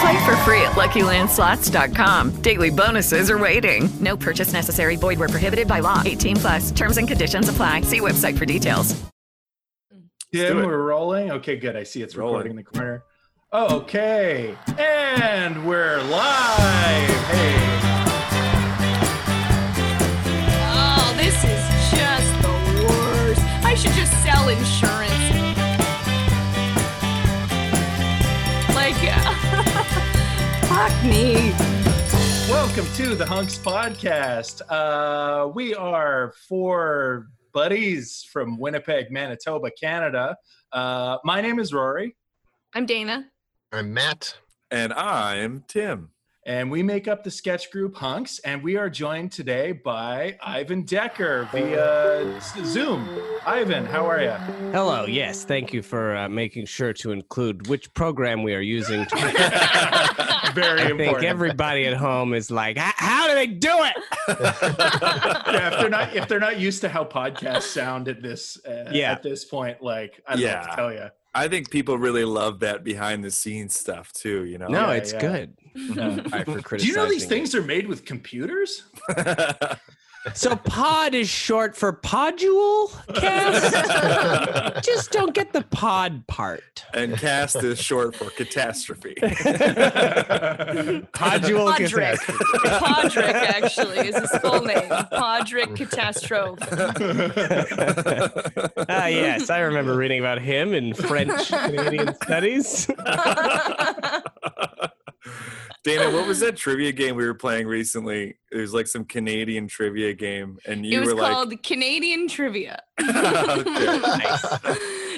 Play for free at LuckyLandSlots.com. Daily bonuses are waiting. No purchase necessary. Void where prohibited by law. 18 plus. Terms and conditions apply. See website for details. Tim, we're rolling. Okay, good. I see it's recording in the corner. Okay, and we're live. Hey, Oh, this is just the worst. I should just sell insurance. Fuck me. welcome to the Hunks Podcast. Uh, we are four buddies from Winnipeg, Manitoba, Canada. Uh, my name is Rory, I'm Dana. I'm Matt. And I'm Tim. And we make up the sketch group Hunks. And we are joined today by Ivan Decker via Zoom. Ivan, how are you? Hello. Yes, thank you for uh, making sure to include which program we are using. To- Very I important. think everybody at home is like, "How do they do it?" yeah, if they're not if they're not used to how podcasts sound at this uh, Yeah. at this point, like I don't know to tell you. I think people really love that behind the scenes stuff too, you know? No, Yeah, it's yeah. good. Yeah. Sorry for Do you know these it. things are made with computers? So pod is short for podule cast. Just don't get the pod part. and cast is short for catastrophe. Podule Podrick. catastrophe. Podrick, actually, is his full name. Podrick Catastrophe. Ah, yes, I remember reading about him in French Canadian studies. Dana, what was that trivia game we were playing recently? It was like some Canadian trivia game, and you it was were like, called Canadian Trivia. Okay.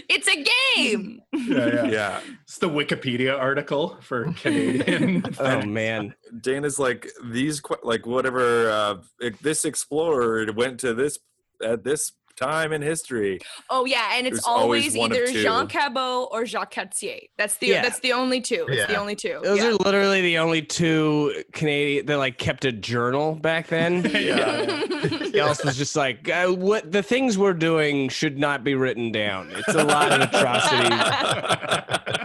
It's a game. yeah, yeah. "Yeah." It's the Wikipedia article for Canadian. Oh man. Dana's like these, like whatever. Uh, this explorer went to this at this time in history. Oh yeah, and it's There's always always, either. Jean Cabot or Jacques Cartier. That's the Yeah. that's the only two. It's the only two. Those yeah. are literally the only two Canadian that like kept a journal back then. yeah. He else was just like, uh, what the things we're doing should not be written down. It's a lot of atrocities.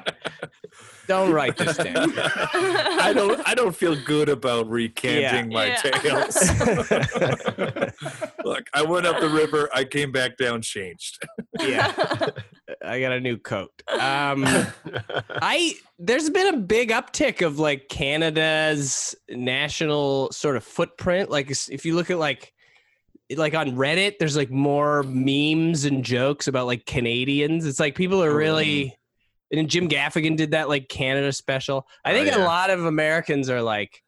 Don't write this down. I don't. I don't feel good about recanting my Yeah. tales. Look, I went up the river. I came back down changed. yeah, I got a new coat. Um, I there's been a big uptick of like Canada's national sort of footprint. Like s- if you look at like like on Reddit, there's like more memes and jokes about like Canadians. It's like people are really. And Jim Gaffigan did that like Canada special. I think a yeah. lot of Americans are like,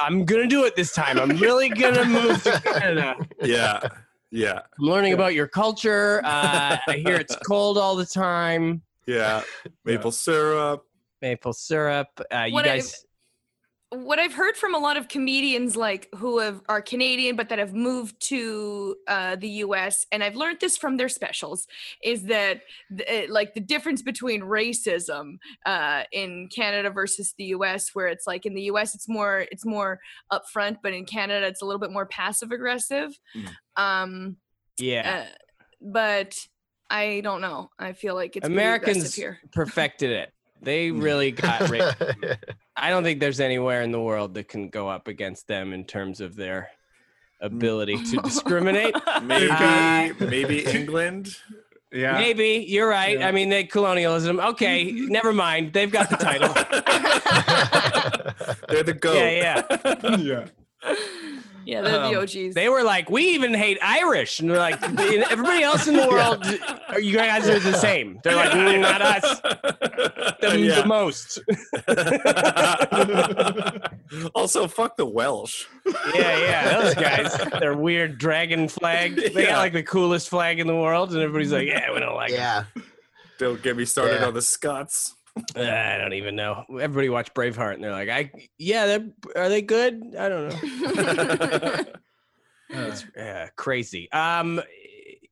I'm gonna do it this time. I'm really gonna move to Canada. Yeah, yeah, I'm learning about your culture. Uh, I hear it's cold all the time. yeah. Maple syrup. Maple syrup. Uh, you What I- guys, what I've heard from a lot of comedians like who have are Canadian but that have moved to uh, the U.S. and I've learned this from their specials is that the, like the difference between racism uh, in Canada versus the U.S. where it's like in the U.S. it's more it's more upfront but in Canada it's a little bit more passive aggressive. Mm. Um, yeah. uh, but I don't know. I feel like it's Americans perfected it. They really got ra- I don't think there's anywhere in the world that can go up against them in terms of their ability to discriminate. Maybe, Uh, maybe England. Yeah. Maybe you're right. Yeah. I mean, they colonialism. Okay, never mind. They've got the title. They're the goat. Yeah, yeah. yeah. Yeah, they're Um, the OGs. They were like, we even hate Irish, and they're like, everybody else in the world, are you guys are the same. They're like, "Mm, not us. Them Yeah. the most. also, fuck the Welsh. Yeah, yeah, those guys. Their weird dragon flag. They Yeah. got like the coolest flag in the world, and everybody's like, yeah, we don't like it. Yeah. Don't get me started Yeah. on the Scots. I don't even know. Everybody watched Braveheart, and they're like, I yeah, they're, are they good? I don't know. it's uh, crazy. Um,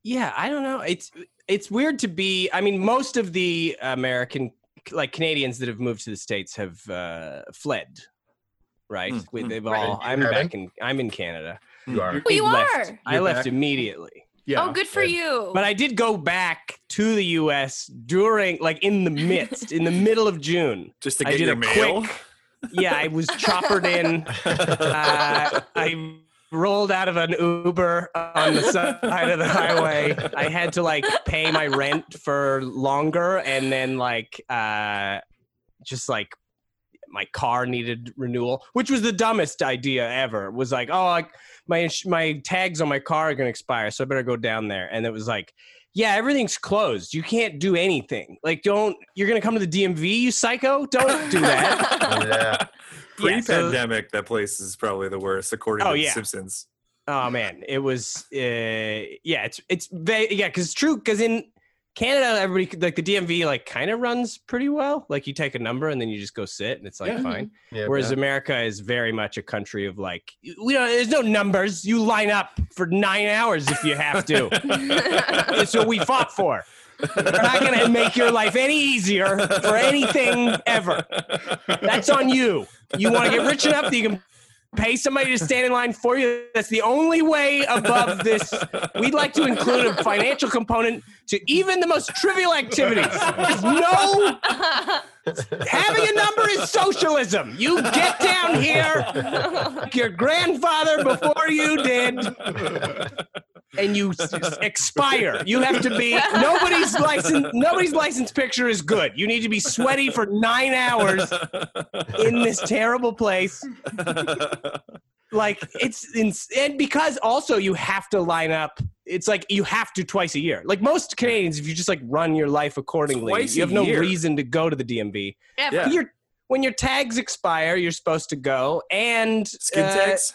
yeah, I don't know. It's it's weird to be. I mean, most of the American, like Canadians that have moved to the states, have uh, fled. Right, Mm, We- mm. they've Right. all. I'm back in. I'm in Canada. You are. You I left- are? I left back? immediately. Yeah. oh, good for you. But I did go back to the U.S. during, like, in the midst, in the middle of June. Just to I get did your a mail. quick. Yeah, I was choppered in. Uh, I rolled out of an Uber on the side of the highway. I had to like pay my rent for longer, and then like uh, just like my car needed renewal, which was the dumbest idea ever. Was like, oh, like my my tags on my car are gonna expire, so I better go down there. And it was like, yeah, everything's closed. You can't do anything. Like, don't. You're gonna come to the DMV, you psycho? Don't do that. Yeah. Yeah, so- Pre-pandemic, that place is probably the worst, according Oh, to yeah. The Simpsons. Oh man, it was. Uh, yeah, it's it's ve- yeah, because it's true. Because in Canada, everybody like the DMV like kind of runs pretty well. Like you take a number and then you just go sit, and it's like Yeah. fine. Yeah, Whereas yeah. America is very much a country of like we don't. There's no numbers. You line up for nine hours if you have to. It's what we fought for. We're not going to make your life any easier for anything ever. That's on you. You want to get rich enough that you can pay somebody to stand in line for you. That's the only way above this. We'd like to include a financial component to even the most trivial activities. There's no having a number is socialism. You get down here, your grandfather before you did, and you s- s- expire. You have to be nobody's license. Nobody's license picture is good. You need to be sweaty for nine hours in this terrible place. Like it's ins- and because also you have to line up. It's like you have to twice a year. Like most Canadians, if you just like run your life accordingly, Twice you have no year? reason to go to the DMV. Yeah. Yeah. Your when your tags expire, you're supposed to go and Skin uh, tags?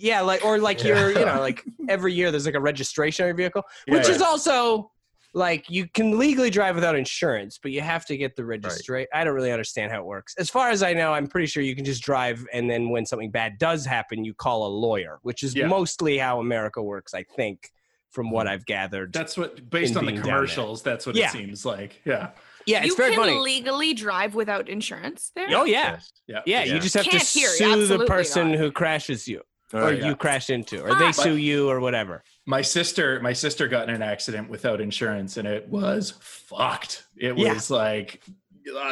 Yeah, like or like Yeah. your, you know, like every year there's like a registration on your vehicle, Yeah, which yeah. is also like you can legally drive without insurance, but you have to get the registration. I don't really understand how it works. As far as I know, I'm pretty sure you can just drive, and then when something bad does happen, you call a lawyer, which is Yeah. mostly how America works, I think, from what hmm. I've gathered. That's what, based on the being down there. commercials, that's what Yeah. it seems like. Yeah. yeah, it's you very can funny. legally drive without insurance there. oh yeah, Yeah. yeah. You just have Can't to hear, sue the person not. who crashes you, Oh, or yeah. you crashed into, or they Ah. sue you, or whatever. My sister, my sister got in an accident without insurance, and it was fucked. It Yeah. was like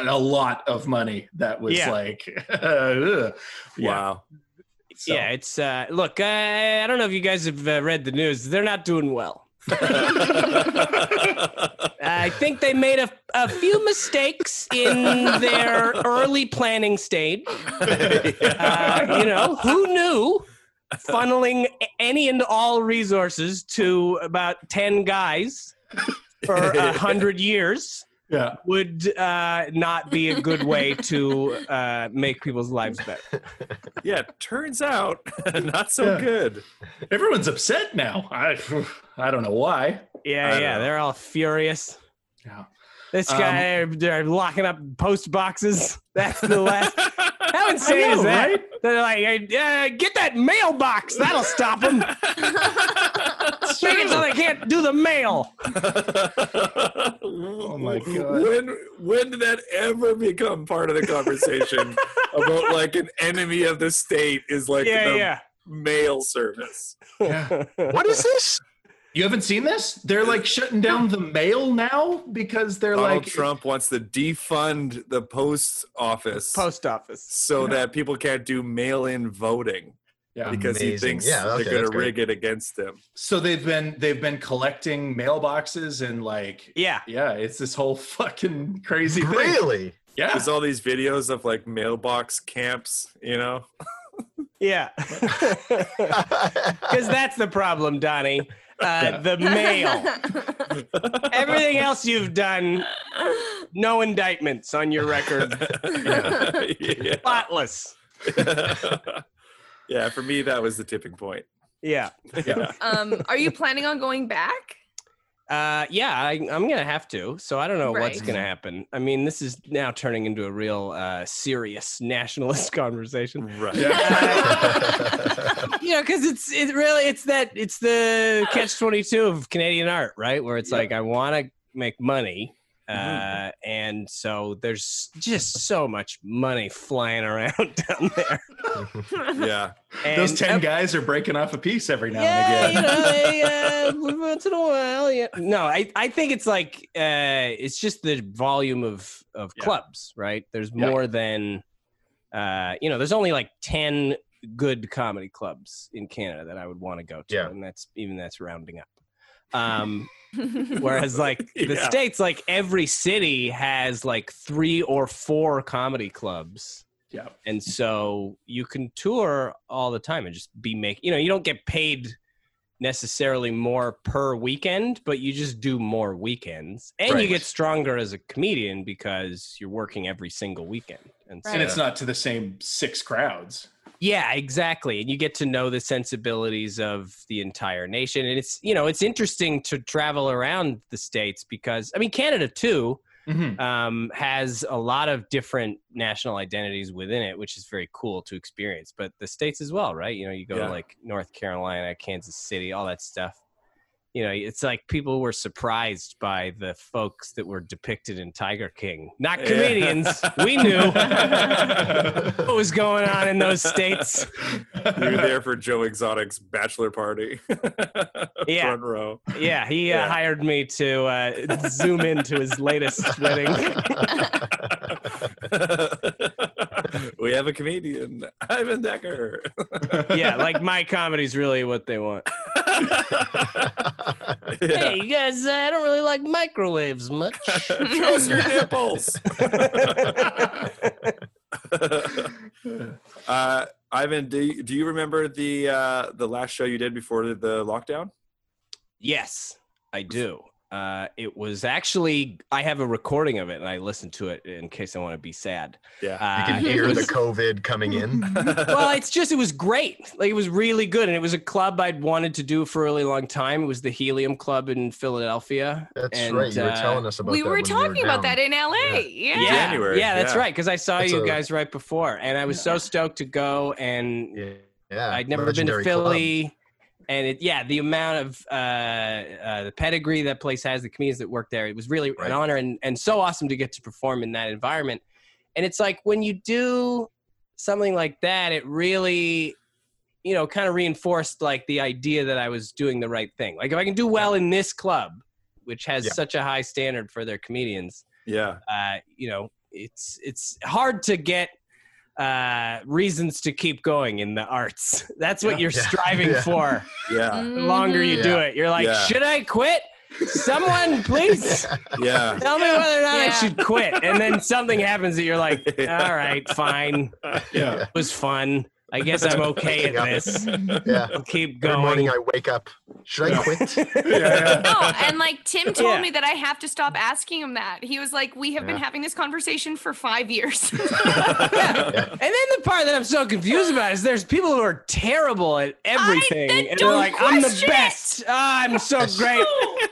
a lot of money. That was Yeah. like, ugh. yeah. Wow. So- Yeah, it's uh, look. I, I don't know if you guys have uh, read the news. They're not doing well. I think they made a, a few mistakes in their early planning stage. Uh, you know, who knew funneling any and all resources to about 10 guys for a hundred years yeah. would uh, not be a good way to uh, make people's lives better. yeah, turns out not so Yeah. good. Everyone's upset now. I, I don't know why. Yeah, I yeah, know. they're all furious. Yeah. This Um, guy, they're locking up post boxes. That's the last. How insane know, is that? right? They're like, uh, get that mailbox. That'll stop them. Make it so they can't do the mail. oh my God. When when did that ever become part of the conversation about like an enemy of the state is like Yeah, the yeah. mail service? Yeah. What is this? You haven't seen this? They're like shutting down the mail now because they're Donald like Trump wants to defund the post office Post office. so that people can't do mail-in voting Yeah. because he thinks Yeah, okay, they're going that's to great. rig it against him. So they've been they've been collecting mailboxes and like Yeah. yeah, it's this whole fucking crazy thing. Really? Yeah. There's all these videos of like mailbox camps, you know. Yeah. Because that's the problem, Donnie. Uh, the mail. Everything else you've done, no indictments on your record. yeah. Spotless. yeah, for me that was the tipping point. Yeah. Yeah. um, are you planning on going back? Uh, yeah, I, I'm gonna have to. So I don't know what's gonna happen. I mean, this is now turning into a real uh, serious nationalist conversation. Right. you know, because it's it really it's that it's the catch twenty two of Canadian art, right? Where it's like I want to make money, uh, Mhm. and so there's just so much money flying around down there. yeah. Those 10 ev- guys are breaking off a piece every now yeah, and you again. know, they, uh, once in a while, yeah. No, I, I think it's like uh, it's just the volume of of Yeah. clubs, right? There's Yeah. more than uh, you know. There's only like ten good comedy clubs in Canada that I would want to go to, Yeah. and that's even that's rounding up. Um, whereas like the Yeah. states, like every city has like three or four comedy clubs yeah. and so you can tour all the time and just be make you know you don't get paid necessarily more per weekend but you just do more weekends and you get stronger as a comedian because you're working every single weekend and so And it's not to the same six crowds. yeah, exactly. And you get to know the sensibilities of the entire nation. And it's, you know, it's interesting to travel around the states because, I mean, Canada too Mhm. um, has a lot of different national identities within it, which is very cool to experience. But the states as well, right? You know, you go Yeah. to like North Carolina, Kansas City, all that stuff. You know, it's like people were surprised by the folks that were depicted in Tiger King. Not comedians. we knew what was going on in those states. You were there for Joe Exotic's bachelor party. Yeah. Front row. Yeah, he uh, hired me to uh, zoom into his latest wedding. we have a comedian, Ivan Decker. yeah, like my comedy's really what they want. Hey, you guys, uh, I don't really like microwaves much. Show us your nipples. uh, Ivan, do you, do you remember the uh, the last show you did before the, the lockdown? Yes, I do. Uh, it was actually I have a recording of it, and I listened to it in case I want to be sad. Yeah. Uh, You can it hear the COVID coming in. well, it's just it was great. Like it was really good, and it was a club I'd wanted to do for a really long time. It was the Helium Club in Philadelphia. That's and, right. You were uh, telling us about we that. were when talking about down. that in LA. Yeah. Yeah, January, yeah, that's yeah. right. Because I saw That's you a- guys right before, and I was so stoked to go. And Yeah, yeah. I'd never been to Philly. club. And it, yeah, the amount of uh, uh, the pedigree that place has, the comedians that work there, it was really Right. an honor and, and so awesome to get to perform in that environment. And it's like when you do something like that, it really, you know, kind of reinforced like the idea that I was doing the right thing. Like if I can do well in this club, which has Yeah. such a high standard for their comedians, Yeah. uh, you know, it's it's hard to get uh, reasons to keep going in the arts. That's what you're Yeah. striving Yeah. for. Yeah. The longer you do it, you're like, Yeah. should I quit? Someone, please Yeah. tell me whether or not I should quit. And then something happens that you're like, all right, fine. Yeah. It was fun. I guess I'm okay at this. Yeah. I'll keep going. Every morning. I wake up. Should I quit? No, and like Tim told Yeah. me that I have to stop asking him that. He was like, "We have been having this conversation for five years." And then the part that I'm so confused about is there's people who are terrible at everything. then and they're like, I'm the best. Ah, I'm so Yes. great.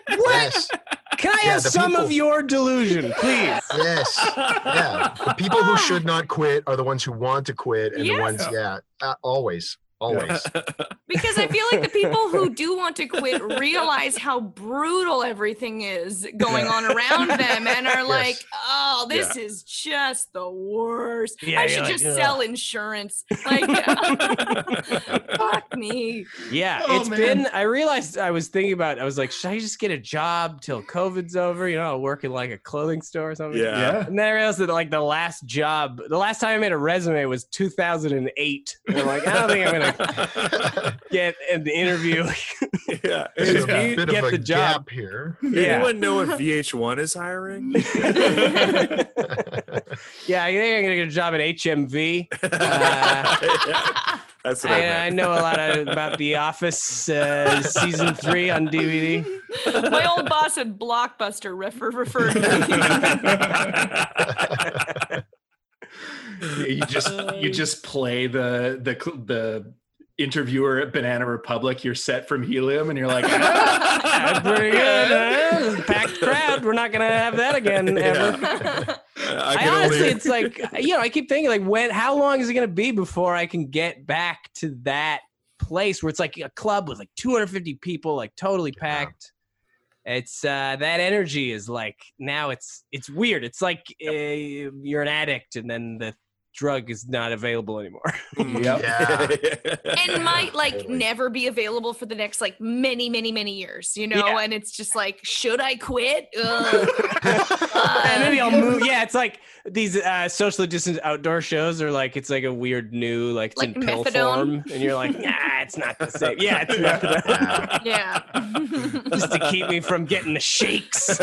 yes. Can I Yeah, have some people- of your delusion, please? Yes. Yeah. The people who should not quit are the ones who want to quit, and Yes. the ones, yeah, uh, always, always. because I feel like the people who do want to quit realize how brutal everything is going on around them and are like, "Oh, this is just the worst. Yeah, I should like, just "Ugh." sell insurance." Like, fuck me. Yeah, Oh, it's man. been. I realized I was thinking about. I was like, should I just get a job till COVID's over? You know, I'll work in like a clothing store or something. Yeah. Yeah. And then I realized that like the last job, the last time I made a resume was 2008. And I'm like, I don't think I'm gonna get an interview. yeah. There's Is a bit get of a the job. gap here. Yeah. Anyone know if VH1 is hiring? yeah, I think I'm gonna get a job at HMV. Uh, That's what I, I. I know a lot of, about The Office uh, season three on DVD. My old boss at Blockbuster refer- referred to you just you just play the the the interviewer at Banana Republic. You're set from Helium, and you're like, "Ah." That's pretty good. huh? Packed crowd. We're not gonna have that again ever. I I, honestly, only- it's like you know, I keep thinking like, when? How long is it gonna be before I can get back to that place where it's like a club with like 250 people, like totally packed? It's uh, that energy is like now it's it's weird. It's like uh, you're an addict and then the drug is not available anymore. Yep. Yeah. and might like never be available for the next like many many many years you know Yeah. and it's just like should i quit Ugh. and maybe I'll move. Yeah, it's like these uh, socially distanced outdoor shows are like it's like a weird new like it's Like in pill methadone? form, and you're like, nah, it's not the same. Yeah, it's methadone. yeah just to keep me from getting the shakes.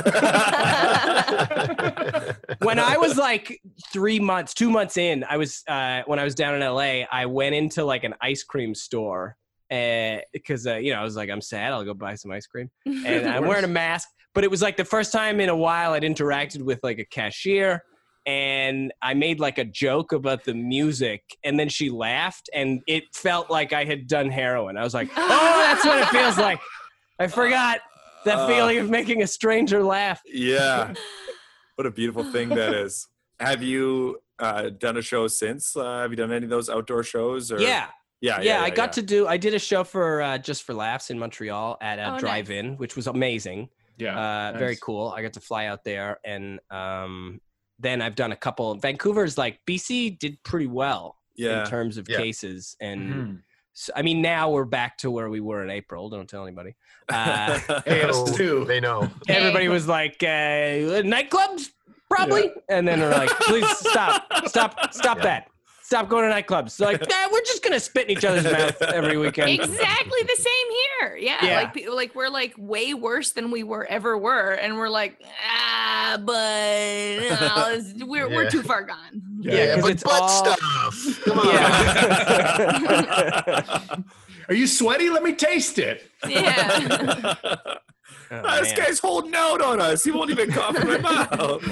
when I was like three months, two months in, I was uh, when I was down in LA. I went into like an ice cream store because uh, you know I was like, I'm sad. I'll go buy some ice cream, and I'm wearing a mask. But it was like the first time in a while I'd interacted with like a cashier. And I made like a joke about the music, and then she laughed, and it felt like I had done heroin. I was like, "Oh, that's what it feels like." I forgot that Uh, feeling of making a stranger laugh. yeah. What a beautiful thing that is. Have you uh, done a show since? Uh, have you done any of those outdoor shows? Or? Yeah. Yeah. Yeah, I got to do. I did a show for uh, just for laughs in Montreal at a Oh, drive-in, which was amazing. Yeah, uh, very cool. I got to fly out there, and um, then I've done a couple. Vancouver's like BC did pretty well Yeah. in terms of Yeah. cases, and Mhm. so, I mean now we're back to where we were in April. Don't tell anybody. Uh, Hey, us too. They know. everybody was like uh, nightclubs probably and then they're like please stop stop stop Yeah. that stop going to nightclubs They're like nah, we're just gonna spit in each other's mouth every weekend exactly the same here yeah, Yeah. like like we're like way worse than we were ever were and we're like ah but no, we're, we're too far gone Yeah, but it's butt all- stuff. Come on. yeah, Are you sweaty? Let me taste it. yeah Oh, this man. guy's holding out on us. He won't even cough in my mouth.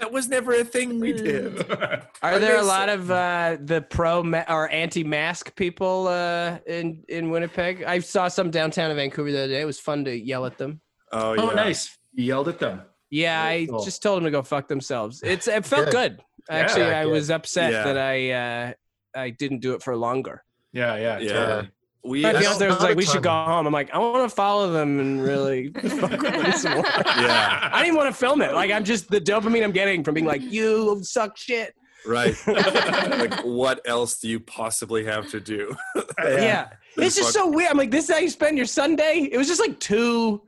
That was never a thing we did. are there a lot of uh, the pro ma- or anti-mask people uh, in in winnipeg i saw some downtown in vancouver the other day it was fun to yell at them Oh, Oh, nice. You yelled at them. Yeah, Very I cool. just told them to go fuck themselves. It's it felt Good. good. Actually, Yeah, I good. was upset Yeah. that I uh, I didn't do it for longer. Yeah, yeah, Yeah. totally. We, My That's fiance was like, "We should go home." I'm like, "I want to follow them and really fuck with them some more." yeah, I didn't want to film it. Like, I'm just the dopamine I'm getting from being like, "You suck shit." right. like, what else do you possibly have to do? Yeah, it's just so weird. I'm like, "This is how you spend your Sunday?" It was just like two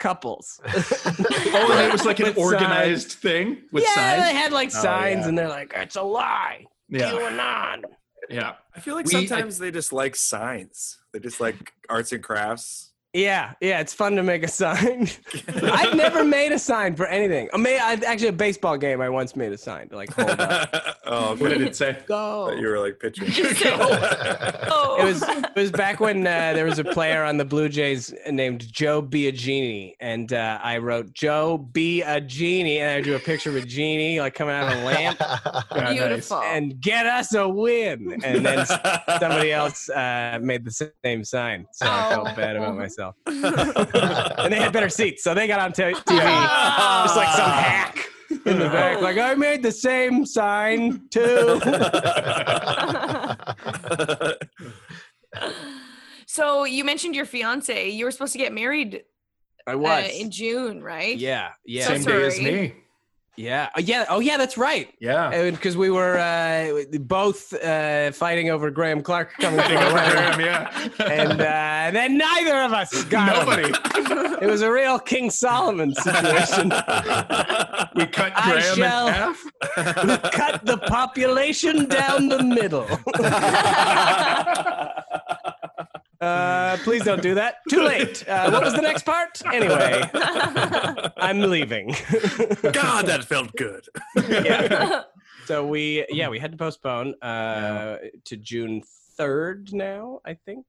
couples. Oh, and it was like an With signs. organized thing with yeah, signs. Yeah, they had like Oh, signs, yeah. and they're like, "It's a lie." yeah, QAnon. Yeah. I feel like We- sometimes they just like science They just like arts and crafts. Yeah, yeah, it's fun to make a sign. I've never made a sign for anything. I made I, actually a baseball game. I once made a sign to like hold up. oh, What did it say? Go. Thought you were like pitching. oh It was it was back when uh, there was a player on the Blue Jays named Joe Be a Genie, and uh, I wrote Joe Be a Genie, and I drew a picture of a genie like coming out of a lamp, Yeah, nice. beautiful and get us a win. And then somebody else uh, made the same sign, so I felt bad about myself. and they had better seats, so they got on t- TV, just like some hack in the back, like I made the same sign too. so you mentioned your fiance. You were supposed to get married I uh, was. in june right? Yeah, yeah, So Same day as me. Yeah, oh, yeah. Oh, yeah. That's right. Yeah. Because we were uh, both uh, fighting over Graham Clark coming wedding, yeah. and uh, then neither of us got him. Nobody. It was a real King Solomon situation. We cut I Graham shall- in half. we cut the population down the middle. Uh, please don't do that. Too late. Uh, what was the next part? Anyway, I'm leaving. God, that felt good. yeah. So we yeah we had to postpone uh to June third now I think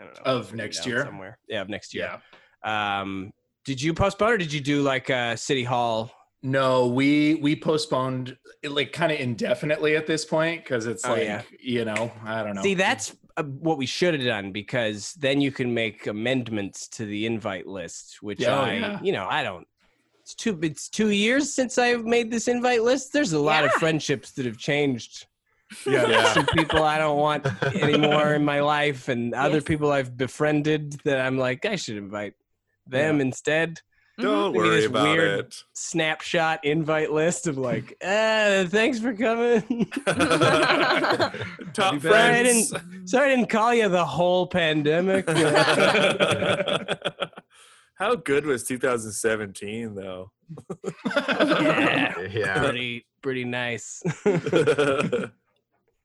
I don't know Of next year? somewhere yeah of next year Yeah. um did you postpone or did you do like uh city hall No, we we postponed it like kind of indefinitely at this point because it's Oh, like yeah. you know I don't know. see that's Uh, what we should have done because then you can make amendments to the invite list which Oh, I yeah. you know I don't it's two it's two years since I've made this invite list there's a lot of friendships that have changed yeah, Yeah. some people I don't want anymore in my life, and other Yes. people I've befriended that I'm like, I should invite them instead. Don't Maybe worry this about weird- it. Snapshot invite list of like, uh, thanks for coming. Top Sorry I, friends. didn't, sorry I didn't call you the whole pandemic. How good was 2017 though? yeah, Yeah. pretty pretty nice.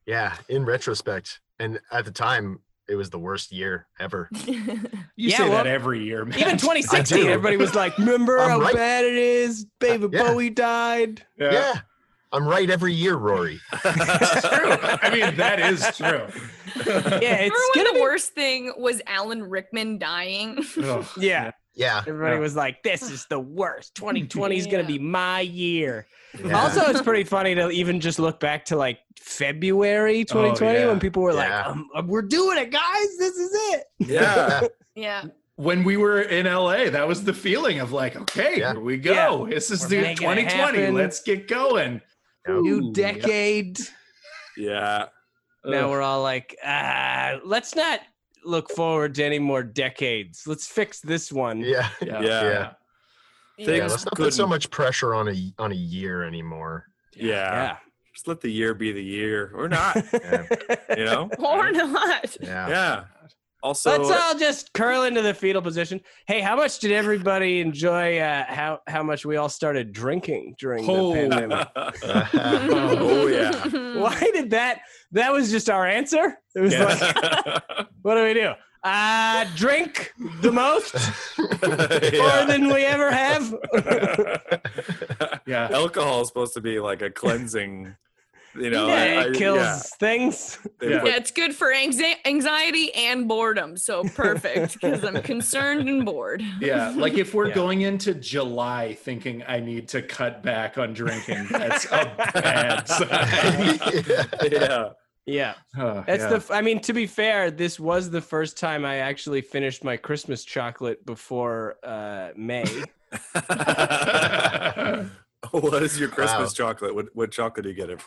Yeah. In retrospect, and at the time, it was the worst year ever. you Yeah, say well, that every year, man. Even 2016, everybody was like, "Remember I'm how right. bad it is? David Yeah. Bowie died." Yeah. I'm right every year, Rory. It's true. I mean, that is true. Yeah, it's Remember when gonna the be worst thing was Alan Rickman dying? Ugh. Yeah. Yeah. Everybody Yeah. was like, this is the worst. 2020 is going to be my year. Yeah. Also, it's pretty funny to even just look back to like February 2020 yeah. when people were Yeah. like, um, uh, we're doing it, guys. This is it. yeah. yeah. When we were in LA, that was the feeling of like, okay, Yeah. here we go. This is We're the 2020. Let's get going. New decade. Yeah. Now Ugh. we're all like, ah, let's not look forward to any more decades. Let's fix this one. Yeah. Yeah. Yeah. Yeah. Things Yeah. Let's not put so much pressure on a on a year anymore. Yeah. Yeah. Just let the year be the year or not, Yeah. you know? Or not. Yeah. Yeah. Also, Let's all just curl into the fetal position. Hey, how much did everybody enjoy uh, how how much we all started drinking during Oh. the pandemic? oh yeah. Why did that? That was just our answer. It was Yes. like, what do we do? Uh, drink the most, Yeah. more than we ever have. Yeah. Alcohol is supposed to be like a cleansing, you know. yeah, I- it I- kills yeah. things. Yeah. Yeah, it's good for anxi- anxiety and boredom. So perfect because I'm concerned and bored. Yeah, like if we're Yeah. going into July thinking I need to cut back on drinking, that's a bad sign. yeah. Yeah, Oh, that's yeah. the. f- I mean, to be fair, this was the first time I actually finished my Christmas chocolate before uh, May. what is your Christmas Wow. chocolate? What what chocolate do you get? It?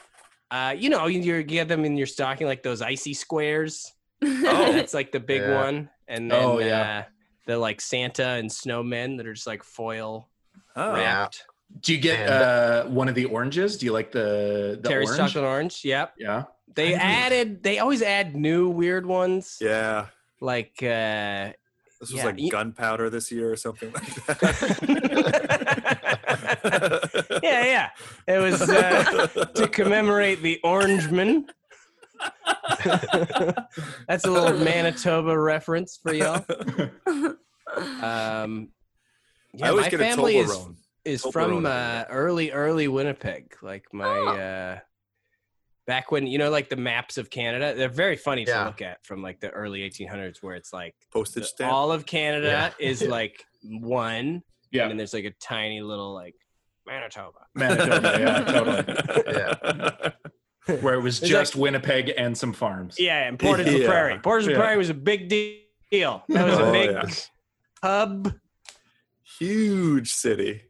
Uh, you know, you you get them in your stocking, like those icy squares. Oh. that's like the big Yeah. one, and then Oh, yeah. uh, the like Santa and snowmen that are just like foil Oh, Yeah. wrapped. Do you get And- uh, one of the oranges? Do you like the, the Terry's orange? chocolate orange. Yep. Yeah. They I do. added. They always add new weird ones. yeah. Like. uh This was Yeah, like gunpowder this year or something like that. yeah, yeah. It was uh, to commemorate the Orangeman. That's a little Manitoba reference for y'all. Um, yeah, I always my get a family is Toblerone. is Toblerone from uh, early early Winnipeg. Like my Oh. uh, back when you know like the maps of Canada, they're very funny to look at from like the early 1800s, where it's like Postage the- stamp. all of Canada Yeah. is like one, Yeah. and then there's like a tiny little like Manitoba. Manitoba. Yeah, totally. Yeah. Where it was There's just Winnipeg and some farms. Yeah, and Portage Yeah. Prairie. Portage Yeah. Prairie was a big deal. That was a Oh, big yeah. hub. Huge city.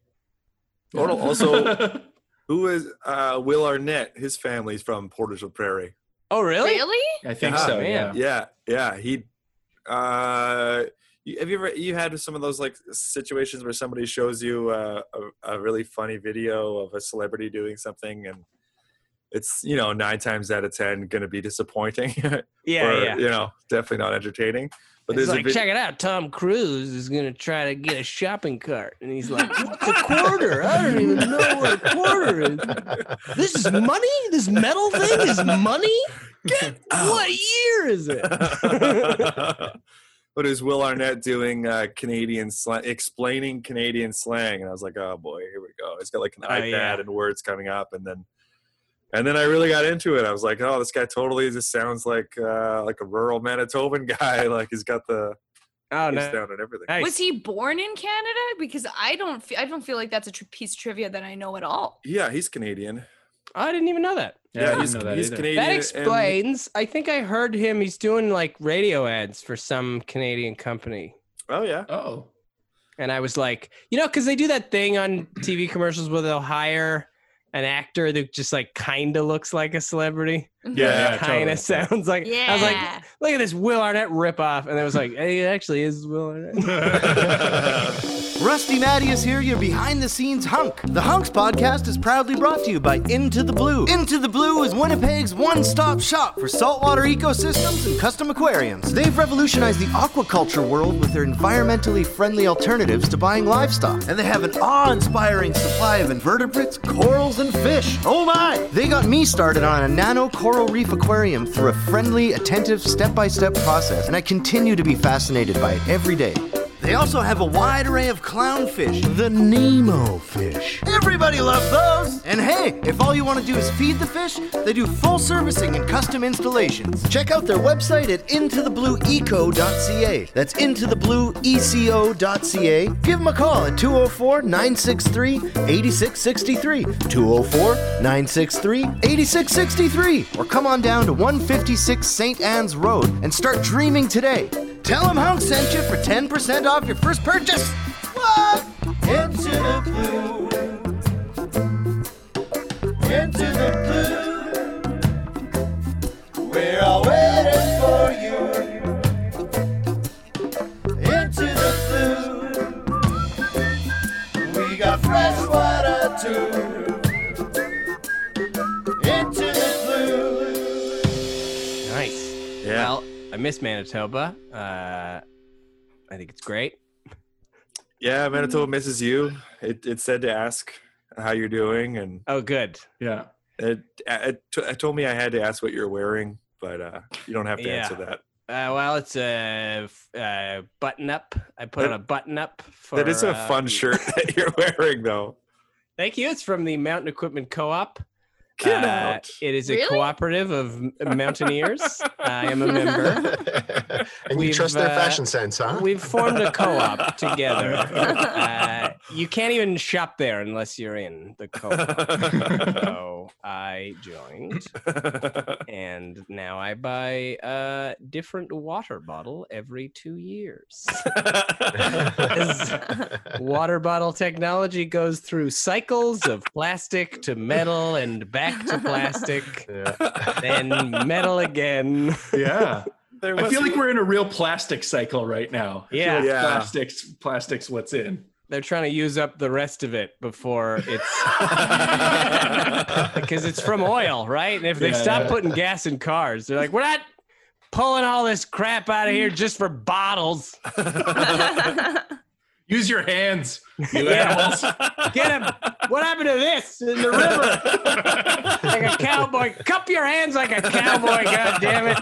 Al- Also, who is uh, Will Arnett? His family's from Portage la Prairie. Oh, really? Really? I think Yeah, so. man. Yeah. Yeah, yeah. He. Uh, you- have you ever you had some of those like situations where somebody shows you uh, a, a really funny video of a celebrity doing something and it's you know nine times out of ten going to be disappointing Yeah, or yeah. you know definitely not entertaining but like, check it out. Tom Cruise is gonna try to get a shopping cart, and he's like, "What's a quarter? I don't even know what a quarter is. This is money. This metal thing is money. Get What year is it?" but is Will Arnett doing uh, Canadian slang, explaining Canadian slang, and I was like, oh boy, here we go. He's got like an Oh, iPad yeah. and words coming up, and then And then I really got into it. I was like, oh, this guy totally just sounds like uh, like a rural Manitoban guy. Like he's got the oh no. down and everything. Was he born in Canada? Because I don't, fe- I don't feel like that's a tr- piece of trivia that I know at all. Yeah, he's Canadian. I didn't even know that. Yeah, I didn't he's, that he's. Canadian. That and- explains. I think I heard him. He's doing like radio ads for some Canadian company. oh yeah. Oh. And I was like, you know, because they do that thing on TV commercials where they'll hire an actor that just like kind of looks like a celebrity. Mm-hmm. Yeah, yeah, kind totally. of sounds like. Yeah. I was like, look at this Will Arnett ripoff, and it was like, hey, it actually is Will Arnett. Rusty Matty is here, your behind the scenes hunk. The Hunks podcast is proudly brought to you by Into the Blue. Into the Blue is Winnipeg's one stop shop for saltwater ecosystems and custom aquariums. They've revolutionized the aquaculture world with their environmentally friendly alternatives to buying livestock. And they have an awe inspiring supply of invertebrates, corals, and fish. Oh my! They got me started on a nano coral reef aquarium through a friendly, attentive, step by step process, and I continue to be fascinated by it every day. They also have a wide array of clownfish, the Nemo fish. Everybody loves those! And hey, if all you want to do is feed the fish, they do full servicing and custom installations. Check out their website at intothe.blueeco.ca. That's intothe.blueeco.ca. Give them a call at 204 963 8663. 204 963 8663. Or come on down to 156 St. Anne's Road and start dreaming today. Tell them Hunk sent you for 10% off your first purchase. What? Into the blue. Into the blue. We're all waiting for you. Into the blue. We got fresh water too. Into the blue. nice. Well, I miss Manitoba. Uh, I think it's great. Yeah, Manitoba misses you. It it said to ask how you're doing, and Oh, good. Yeah. it it, t- it told me I had to ask what you're wearing, but uh, you don't have to answer that. Uh, well, it's a f- uh, button up. I put on a button up for. that is a uh, fun shirt that you're wearing, though. Thank you. It's from the Mountain Equipment Co-op. Get Uh, out. It is a Really? cooperative of mountaineers. I am a member. and you We've, trust their uh, fashion sense, huh? We've formed a co-op together. You can't even shop there unless you're in the co-op. so I joined, and now I buy a different water bottle every two years. As water bottle technology goes through cycles of plastic to metal and back to plastic, then metal again. Yeah. There I feel be- like we're in a real plastic cycle right now. Yeah. like Yeah. Plastics, plastics, what's in? They're trying to use up the rest of it before it's because it's from oil, right? And if they Yeah, stop yeah. putting gas in cars, they're like, we're not pulling all this crap out of here just for bottles. Use your hands, you Yeah. animals. Get him. What happened to this in the river? like a cowboy. Cup your hands like a cowboy, God damn it.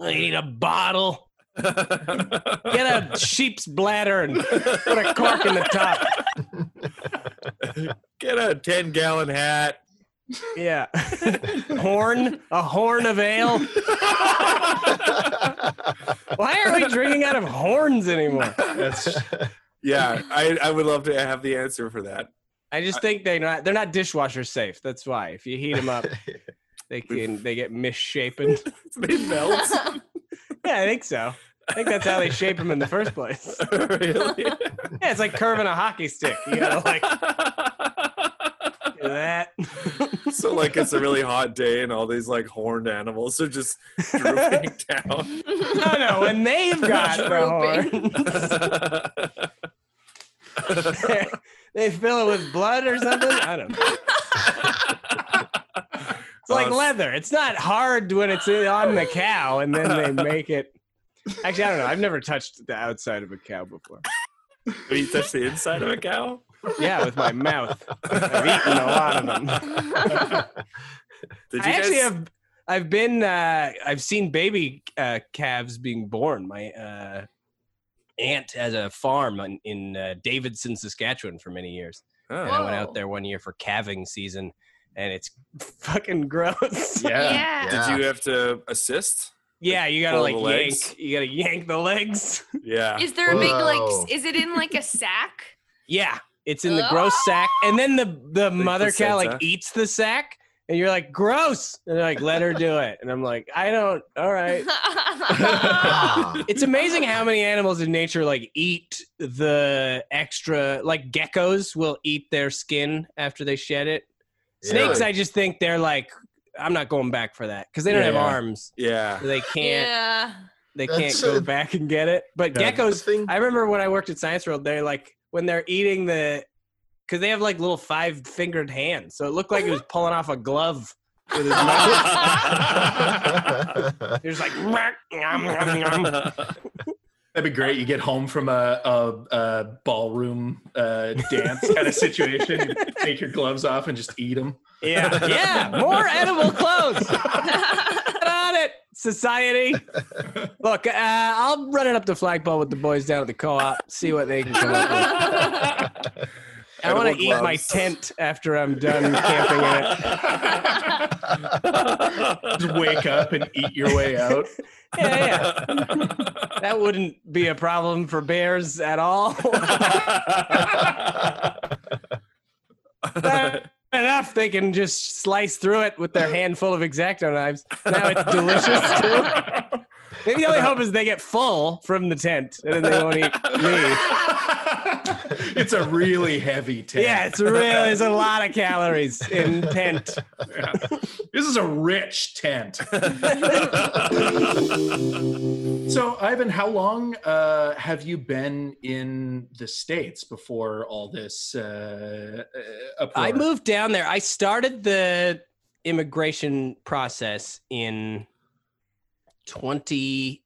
I need a bottle. Get a sheep's bladder and put a cork in the top. Get a 10 gallon hat. Yeah. horn, a horn of ale. Why are we drinking out of horns anymore? That's Yeah, I, I would love to have the answer for that. I just think they're not they're not dishwasher safe. That's why. If you heat them up, they can they get misshapen. They melt. Yeah, I think so. I think that's how they shape them in the first place. really? Yeah, it's like curving a hockey stick. You gotta like that. So like it's a really hot day and all these like horned animals are just drooping down. No, no, when they've got the horns, they fill it with blood or something. I don't know. It's like Uh, leather. It's not hard when it's on the cow, and then they make it. Actually, I don't know. I've never touched the outside of a cow before. Have you touched the inside of a cow? Yeah, with my mouth. I've eaten a lot of them. Did I you actually guys- have. I've been. Uh, I've seen baby uh, calves being born. My uh, aunt has a farm in, in uh, Davidson, Saskatchewan, for many years. Oh. And I went out there one year for calving season, and it's fucking gross. Yeah. Did you have to assist? Yeah, you gotta like yank. legs? You gotta yank the legs. Yeah. Is there a big like? Is it in like a sack? Yeah, it's in the oh. gross sack, and then the the mother cow like eats the sack, and you're like, gross, and they're like, let her do it, and I'm like, I don't. All right. it's amazing how many animals in nature like eat the extra. Like geckos will eat their skin after they shed it. Snakes, Yeah. I just think they're like, I'm not going back for that because they don't have arms. Yeah. So they can't. yeah. They That's can't go a- back and get it. But Yeah. geckos, thing- I remember when I worked at Science World, they're like when they're eating the, because they have like little five fingered hands, so it looked like it was pulling off a glove with his mouth. He was like, "Mwah, yum, yum, yum." That'd be great. You get home from a, a, a ballroom uh, dance kind of situation. You take your gloves off and just eat them. yeah, yeah, more edible clothes. Get on it, society. Look, uh, I'll run it up the flagpole with the boys down at the co-op, see what they can come up with. I want to eat my tent after I'm done camping in it. Just wake up and eat your way out. Yeah, yeah. that wouldn't be a problem for bears at all. Enough, they can just slice through it with their handful of X-Acto knives. Now it's delicious too. Maybe the only hope is they get full from the tent and then they won't eat me. It's a really heavy tent. Yeah, it's really there's a lot of calories in tent. Yeah. This is a rich tent. so, Ivan, how long uh, have you been in the States before all this uh, uh, uproar? I moved down there. I started the immigration process in 20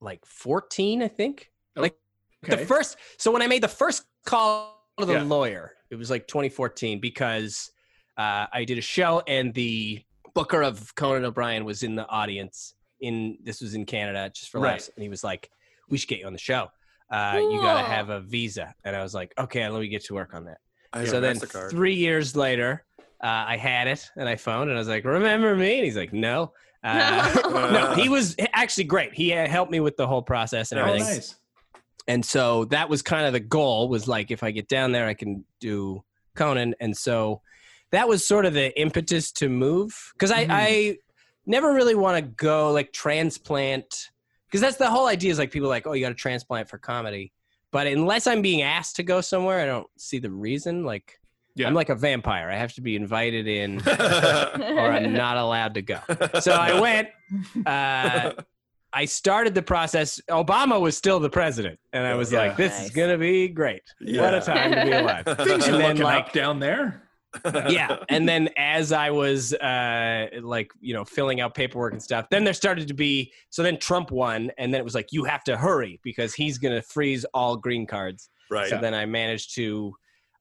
like 14, I think. Like the first so when I made the first call to the Yeah. lawyer, it was like 2014 because uh, I did a show and the booker of Conan O'Brien was in the audience in this was in Canada just for Right. laughs and he was like we should get you on the show. Uh, you got to have a visa. And I was like, okay, let me get to work on that I so then MasterCard. three years later, uh, I had it and I phoned and I was like, "Remember me?" And he's like, "No." Uh, no, he was actually great. He helped me with the whole process and Oh, everything. nice. And so that was kind of the goal. Was like, if I get down there, I can do Conan. And so that was sort of the impetus to move because I, Mhm. I never really want to go like transplant because that's the whole idea. Is like people are like, oh, you got to transplant for comedy. But unless I'm being asked to go somewhere, I don't see the reason. Like, Yeah. I'm like a vampire. I have to be invited in, or I'm not allowed to go. So I went. Uh, I started the process. Obama was still the president, and I was Yeah. like, "This is gonna be great. What a time to be alive!" Things are and then, looking like, up down there. yeah and then as i was uh like you know filling out paperwork and stuff then there started to be so then trump won and then it was like you have to hurry because he's gonna freeze all green cards right. so then i managed to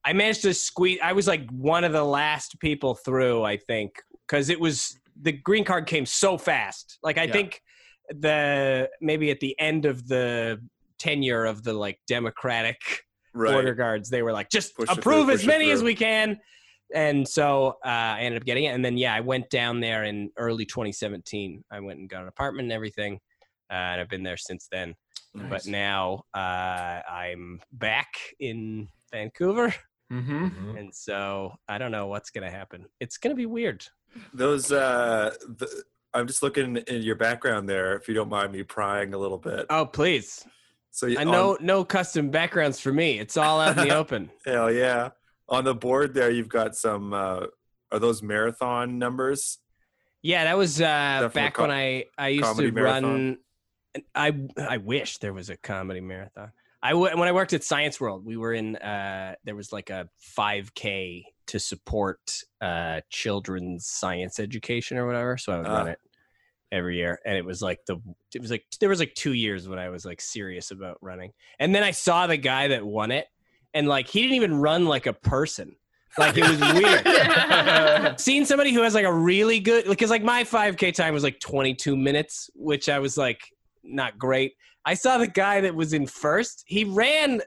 i managed to squeeze i was like one of the last people through i think because it was the green card came so fast like i Yeah. think the maybe at the end of the tenure of the like democratic right. border guards. They were like, just Push approve through, as many as we can. And so uh, I ended up getting it. And then, yeah, I went down there in early 2017. I went and got an apartment and everything. Uh, and I've been there since then. But now uh, I'm back in Vancouver. Mm-hmm. And so I don't know what's going to happen. It's going to be weird. Those uh the, I'm just looking in your background there, if you don't mind me prying a little bit. Oh, please. So you- I on- know no custom backgrounds for me. It's all out in the open. Hell yeah. On the board there, you've got some. Uh, are those marathon numbers? Yeah, that was uh, That back co- when I I used to marathon? run. I I wish there was a comedy marathon. I w- when I worked at Science World, we were in. Uh, there was like a 5K to support uh, children's science education or whatever. So I would run Ah. it every year, and it was like the. It was like there was like two years when I was like serious about running, and then I saw the guy that won it, and like he didn't even run like a person. Like it was weird. Seeing somebody who has like a really good because like my 5k time was like 22 minutes, which I was like not great. I saw the guy that was in first. He ran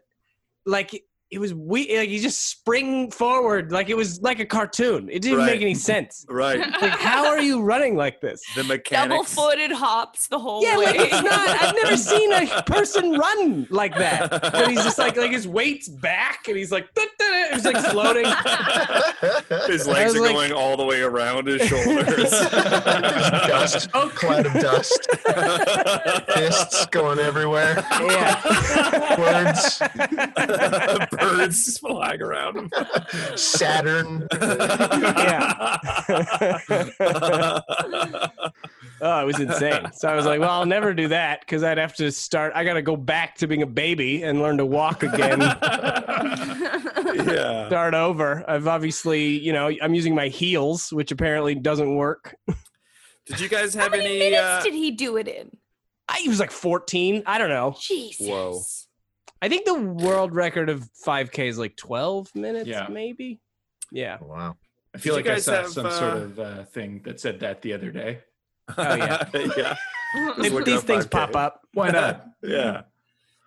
like it was we like you just spring forward like it was like a cartoon. It didn't Right. make any sense. Right. Like how are you running like this? The mechanics. Double mechanics. footed hops the whole Yeah, way. like it's not. I've never seen a person run like that. But he's just like like his weight's back, and he's like, "Dun, dun, dun," he's like floating. His legs are like- going all the way around his shoulders. dust, Oh. cloud of dust, fists going everywhere. Yeah, Words, Birds flying around him. Saturn. oh, it was insane. So I was like, well, I'll never do that because I'd have to start. I got to go back to being a baby and learn to walk again. yeah. start over. I've obviously, you know, I'm using my heels, which apparently doesn't work. Did you guys How have many any? minutes Uh, did he do it in? I was like 14. I don't know. Jesus. Whoa. I think the world record of 5K is like 12 minutes, Yeah. maybe. Yeah. Wow. I feel Did like I saw have, some uh, sort of uh, thing that said that the other day. Oh, yeah. yeah. If these things 5K. pop up. Why not? Yeah.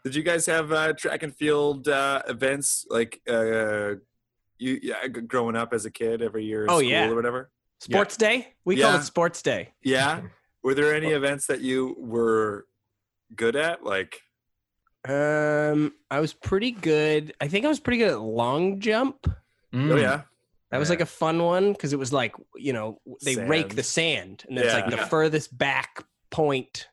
Did you guys have uh, track and field uh, events like uh, you yeah, growing up as a kid every year Oh, school yeah. or whatever? Sports day? We call it sports day. Yeah. Were there any events that you were good at? Like, Um, I was pretty good. I think I was pretty good at long jump. oh yeah, That was like a fun one because it was like, you know, they rake the sand and it's like the Yeah. furthest back point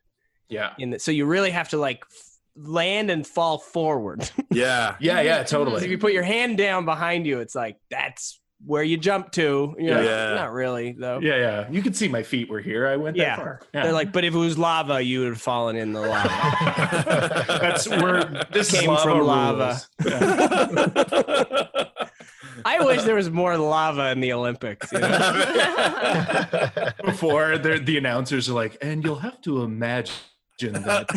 Yeah. in the, so you really have to like f- land and fall forward. yeah, Yeah, yeah, Totally. if you put your hand down behind you, it's like that's where you jump to. You know, Yeah. not really though. Yeah, yeah. You could see my feet were here. I went Yeah. that far. They're like, but if it was lava, you would have fallen in the lava. that's where this is Came lava from rules. lava. I wish there was more lava in the Olympics. You know? Before the the announcers are like, and you'll have to imagine that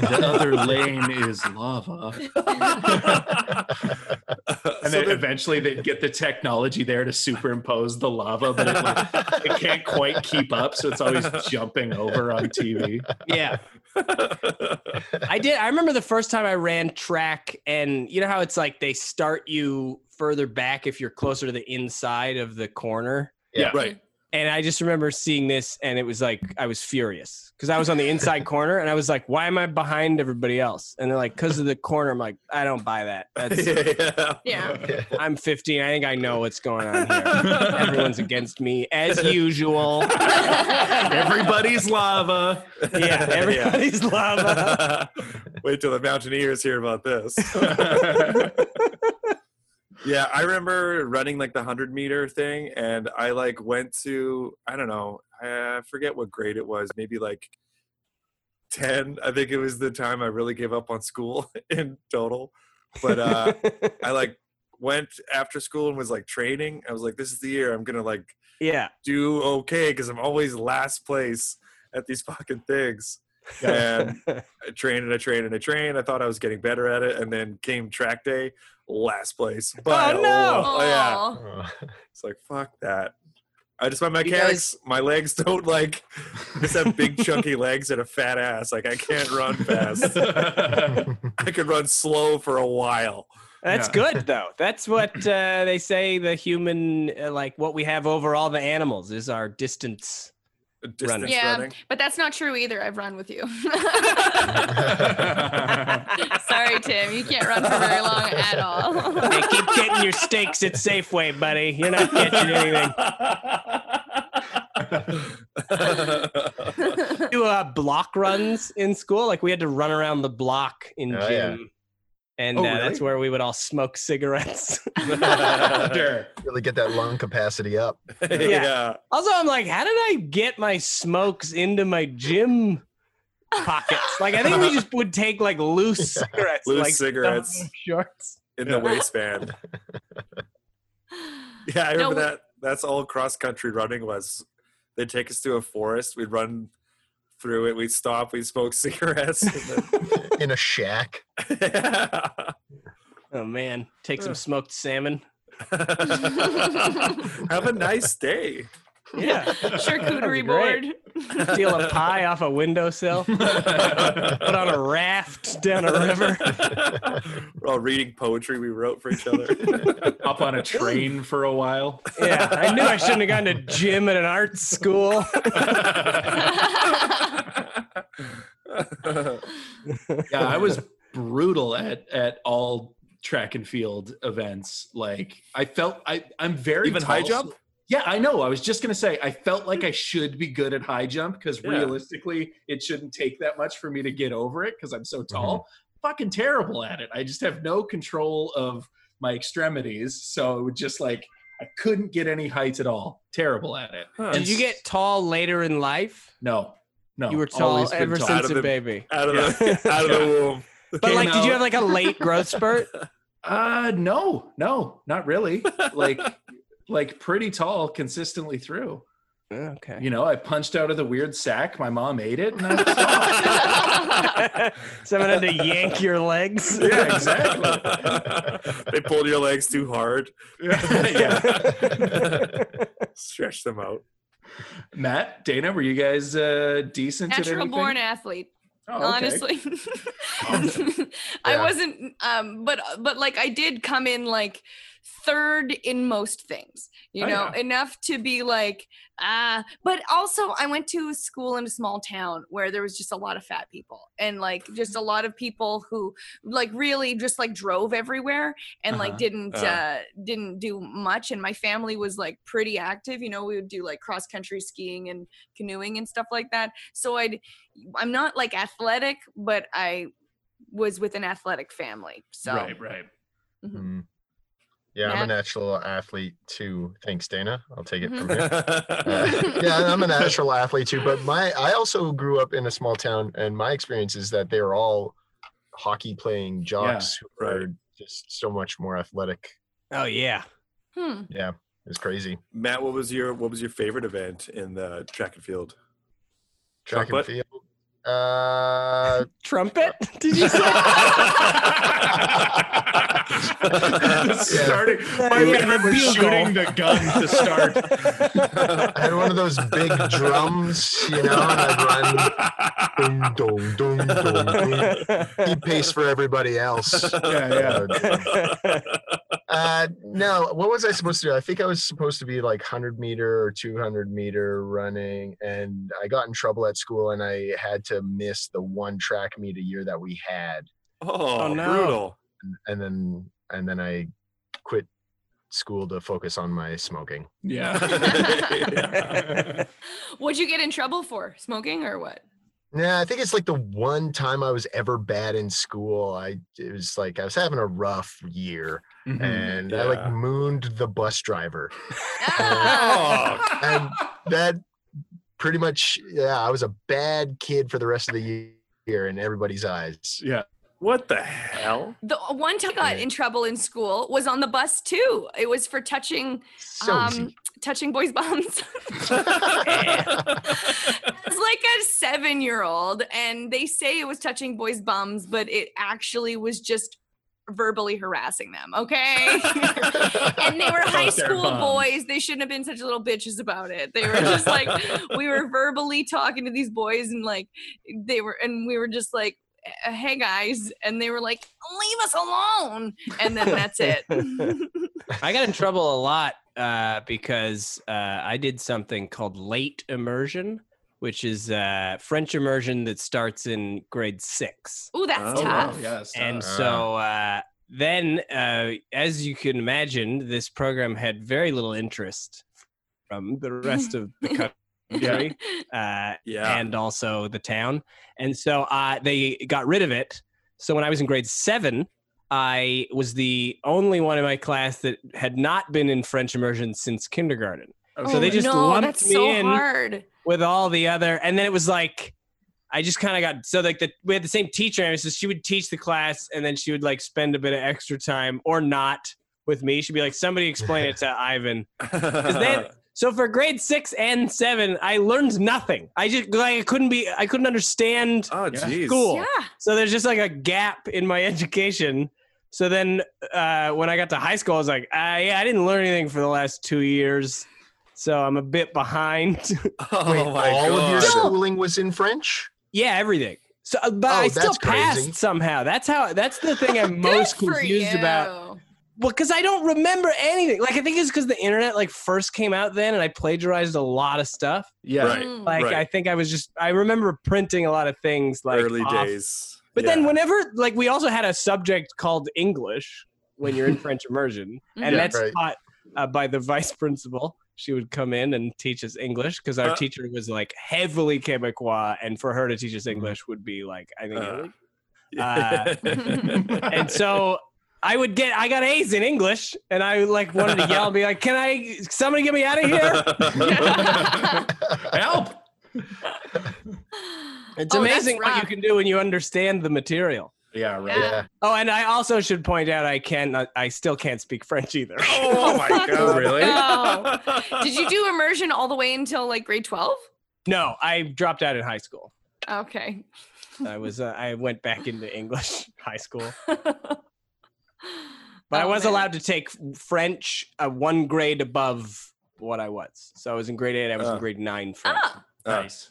the other lane is lava. and then eventually they get the technology there to superimpose the lava, but it, like, it can't quite keep up, so it's always jumping over on TV. yeah. I did. I remember the first time I ran track, and you know how it's like they start you further back if you're closer to the inside of the corner. Yeah, right. And I just remember seeing this, and it was like I was furious because I was on the inside corner, and I was like, "Why am I behind everybody else?" And they're like, "Cause of the corner." I'm like, "I don't buy that. That's yeah. Yeah. I'm 15. I think I know what's going on here. Everyone's against me as usual. Everybody's lava. Yeah, everybody's lava. Wait till the Mountaineers hear about this. yeah, I remember running like the hundred meter thing, and I like went to I don't know, I forget what grade it was, maybe like ten. I think it was the time I really gave up on school in total. But uh, I like went after school and was like training. I was like, this is the year I'm gonna like yeah. do okay because I'm always last place at these fucking things. And I trained and I trained and I trained. I thought I was getting better at it, and then came track day, last place. But, a no. lot. Oh, yeah, Aw. it's like fuck that. I just my You mechanics, my legs don't like. I just have big chunky legs and a fat ass. Like I can't run fast. I could run slow for a while. That's Yeah. good though. That's what uh, they say. The human, uh, like what we have over all the animals, is our distance. Distance Running. Yeah, running. but that's not true either. I've run with you. Sorry, Tim. You can't run for very long at all. Hey, keep getting your steaks at Safeway, buddy. You're not catching anything. Do uh, block runs in school. Like we had to run around the block in Oh, gym. yeah. And Oh, uh, that's where we would all smoke cigarettes. Sure. Really get that lung capacity up. yeah. Also, I'm like, how did I get my smokes into my gym pockets? Like, I think we just would take like loose cigarettes, Loose like cigarettes. shorts. in the waistband. Yeah, I remember No, that. That's all cross country running was. They'd take us to a forest. We'd run through it. We'd stop. We'd smoke cigarettes. and In a shack. then- Oh man, take some smoked salmon. Have a nice day. Yeah, Charcuterie That'd be board. steal a pie off a windowsill, put on a raft down a river. We're all reading poetry we wrote for each other. Up on a train for a while. Yeah, I knew I shouldn't have gone to gym at an art school. yeah, I was brutal at at all track and field events. Like I felt I I'm very Even high tall, jump? So- Yeah, I know. I was just gonna say I felt like I should be good at high jump because Yeah. realistically it shouldn't take that much for me to get over it because I'm so tall. Mm-hmm. Fucking terrible at it. I just have no control of my extremities. So it would just like I couldn't get any height at all. Terrible at it. Did you get tall later in life? No. No. You were tall ever tall. since a the- baby. out of the out of the womb. But Came like, did you have like a late growth spurt? Uh no, no, not really. Like like pretty tall consistently through. Okay. You know, I punched out of the weird sack. My mom ate it, and I Someone had to yank your legs. yeah, exactly. they pulled your legs too hard. yeah. Stretch them out. Matt, Dana, were you guys uh, decent at Natural anything? born athlete. Oh, okay. honestly i Yeah. wasn't um but but like i did come in like third in most things you Oh, know yeah. enough to be like ah but also i went to a school in a small town where there was just a lot of fat people and like just a lot of people who like really just like drove everywhere and like Uh-huh. didn't Uh. uh didn't do much and my family was like pretty active you know we would do like cross country skiing and canoeing and stuff like that so i'd i'm not like athletic but i was with an athletic family so Right, right. Mm. Yeah, I'm a Matt? natural athlete too. Thanks, Dana. I'll take it from Mhm. here. Uh, yeah, I'm a natural athlete too. But my, I also grew up in a small town, and my experience is that they were all hockey playing jocks who are just so much more athletic. Oh yeah. Hmm. Yeah, it's crazy. Matt, what was your what was your favorite event in the track and field? Track Trumpet? and field. Uh, Trumpet? Did you say? Starting, my Yeah, favorite was shooting the gun to start. I had one of those big drums, you know, and I'd run boom, dong, dong, dong, dong. Keep pace for everybody else. Yeah, yeah. Uh, no, what was I supposed to do? I think I was supposed to be like 100 meter or 200 meter running, and I got in trouble at school and I had to miss the one track meet a year that we had. Oh, Oh, no. brutal. And, and then and then I quit school to focus on my smoking. Yeah. what'd you get in trouble for smoking or what Yeah, I think it's like the one time I was ever bad in school. I it was like I was having a rough year, Mhm. and I like mooned the bus driver, Oh, and that pretty much yeah, I was a bad kid for the rest of the year in everybody's eyes. Yeah. what the hell? the one time I got in trouble in school was on the bus too it was for touching So um touching boys bums it's like a seven year old and they say it was touching boys bums but it actually was just verbally harassing them okay? And they were high school boys. They shouldn't have been such little bitches about it. They were just like we were verbally talking to these boys and like they were and we were just like "Uh, hey guys and they were like leave us alone. And then that's it. I got in trouble a lot uh, because uh, I did something called late immersion, which is uh, French immersion that starts in grade six. oh that's Oh, wow. tough Yes. And so uh, then, uh, as you can imagine, this program had very little interest from the rest of the country uh, Yeah. and also the town. And so uh, they got rid of it. So when I was in grade seven, I was the only one in my class that had not been in French immersion since kindergarten. So they Oh, just no, lumped me so in hard with all the other, and then it was like, I just kind of got so like the we had the same teacher, and so she would teach the class, and then she would like spend a bit of extra time or not with me. She'd be like, somebody explain it to Ivan." then, so for grade six and seven, I learned nothing. I just like I couldn't be, I couldn't understand Oh, jeez. school. yeah So there's just like a gap in my education. So then uh, when I got to high school, I was like, uh, yeah, I didn't learn anything for the last two years. So I'm a bit behind. Oh Wait, my all of your schooling was in French? yeah, everything. So, uh, but Oh, I still passed crazy. somehow. That's how. That's the thing I'm most Good for confused about. you. Well, because I don't remember anything. Like I think it's because the internet like first came out then, and I plagiarized a lot of stuff. Yeah. Right. Mm. Like Right. I think I was just I remember printing a lot of things like Early off- days. But then whenever like we also had a subject called English when you're in French immersion, and Yeah, that's right. taught uh, by the vice principal. She would come in and teach us English because our Uh. teacher was like heavily Quebecois, and for her to teach us English would be like I think. Uh. illegal. Uh, and so I would get I got A's in English, and I like wanted to yell and be like, "Can I? Somebody get me out of here!" Help! It's Oh, amazing what you can do when you understand the material. Yeah, right. Yeah. Oh, and I also should point out I can I still can't speak French either. oh my god! really? no. Did you do immersion all the way until like grade 12? No, I dropped out in high school. Okay. I was uh, I went back into English high school, but I Oh, was man. allowed to take French uh, one grade above what I was. So I was in grade eight. I was Oh. in grade nine French. Ah. Nice.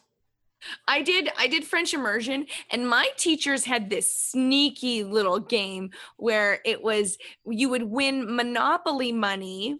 I did I did French immersion and my teachers had this sneaky little game where it was you would win monopoly money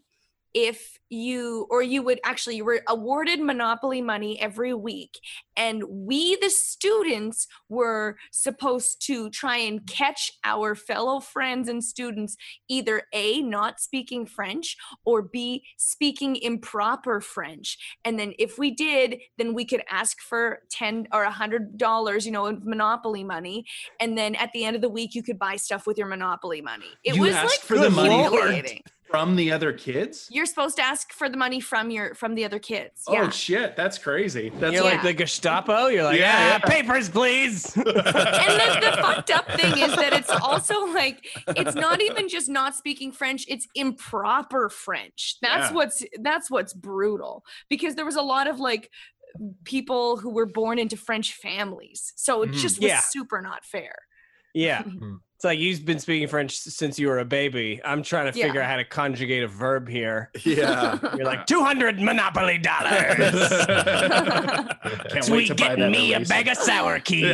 if you or you would actually you were awarded monopoly money every week and we the students were supposed to try and catch our fellow friends and students either a not speaking french or b speaking improper french. And then if we did then we could ask for 10 or a hundred dollars you know of monopoly money and then at the end of the week you could buy stuff with your monopoly money. It You was asked like for the money humiliating. From the other kids? you're supposed to ask for the money from your from the other kids Oh yeah shit, that's crazy. That's You're Yeah. like the Gestapo. You're like, Yeah, ah, papers, please. and the, the fucked up thing is that it's also like it's not even just not speaking french it's improper french that's Yeah. what's that's what's brutal because there was a lot of like people who were born into french families so it Mhm. just was Yeah. super not fair yeah. It's like you've been speaking French since you were a baby. I'm trying to Yeah. figure out how to conjugate a verb here. Yeah. You're like 200 Monopoly dollars. Can't wait Sweet to buy getting that me a bag of sour keys.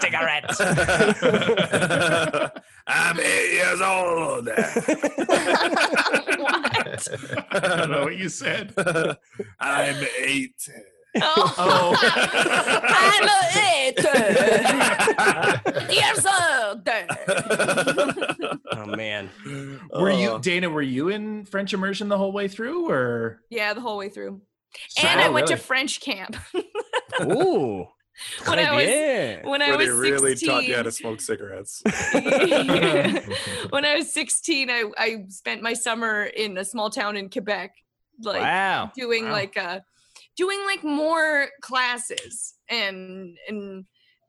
Cigarette. I'm eight years old. what I don't know what you said. I'm eight. Oh, Oh. i'm a eight years old Oh man. Were you Oh. Dana? Were you in French immersion the whole way through, or yeah the whole way through So- and i Oh, went to french camp Ooh. When I was- Très bien. when i Where was they really 16 taught you how to smoke cigarettes. when I was 16, I, I spent my summer in a small town in Quebec, like wow. doing Wow. like uh doing like more classes and and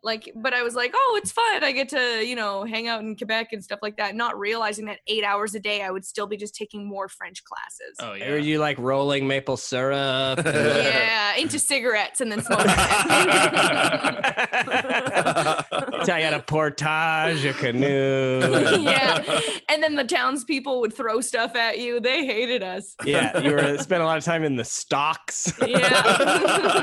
like but I was like, oh, it's fun. I get to, you know, hang out in Quebec and stuff like that, not realizing that eight hours a day I would still be just taking more French classes. oh Are you like rolling maple syrup? Yeah, into cigarettes and then smoking. Tell you how to portage a canoe. yeah. And then the townspeople would throw stuff at you. They hated us. Yeah, you were spent a lot of time in the stocks. Yeah.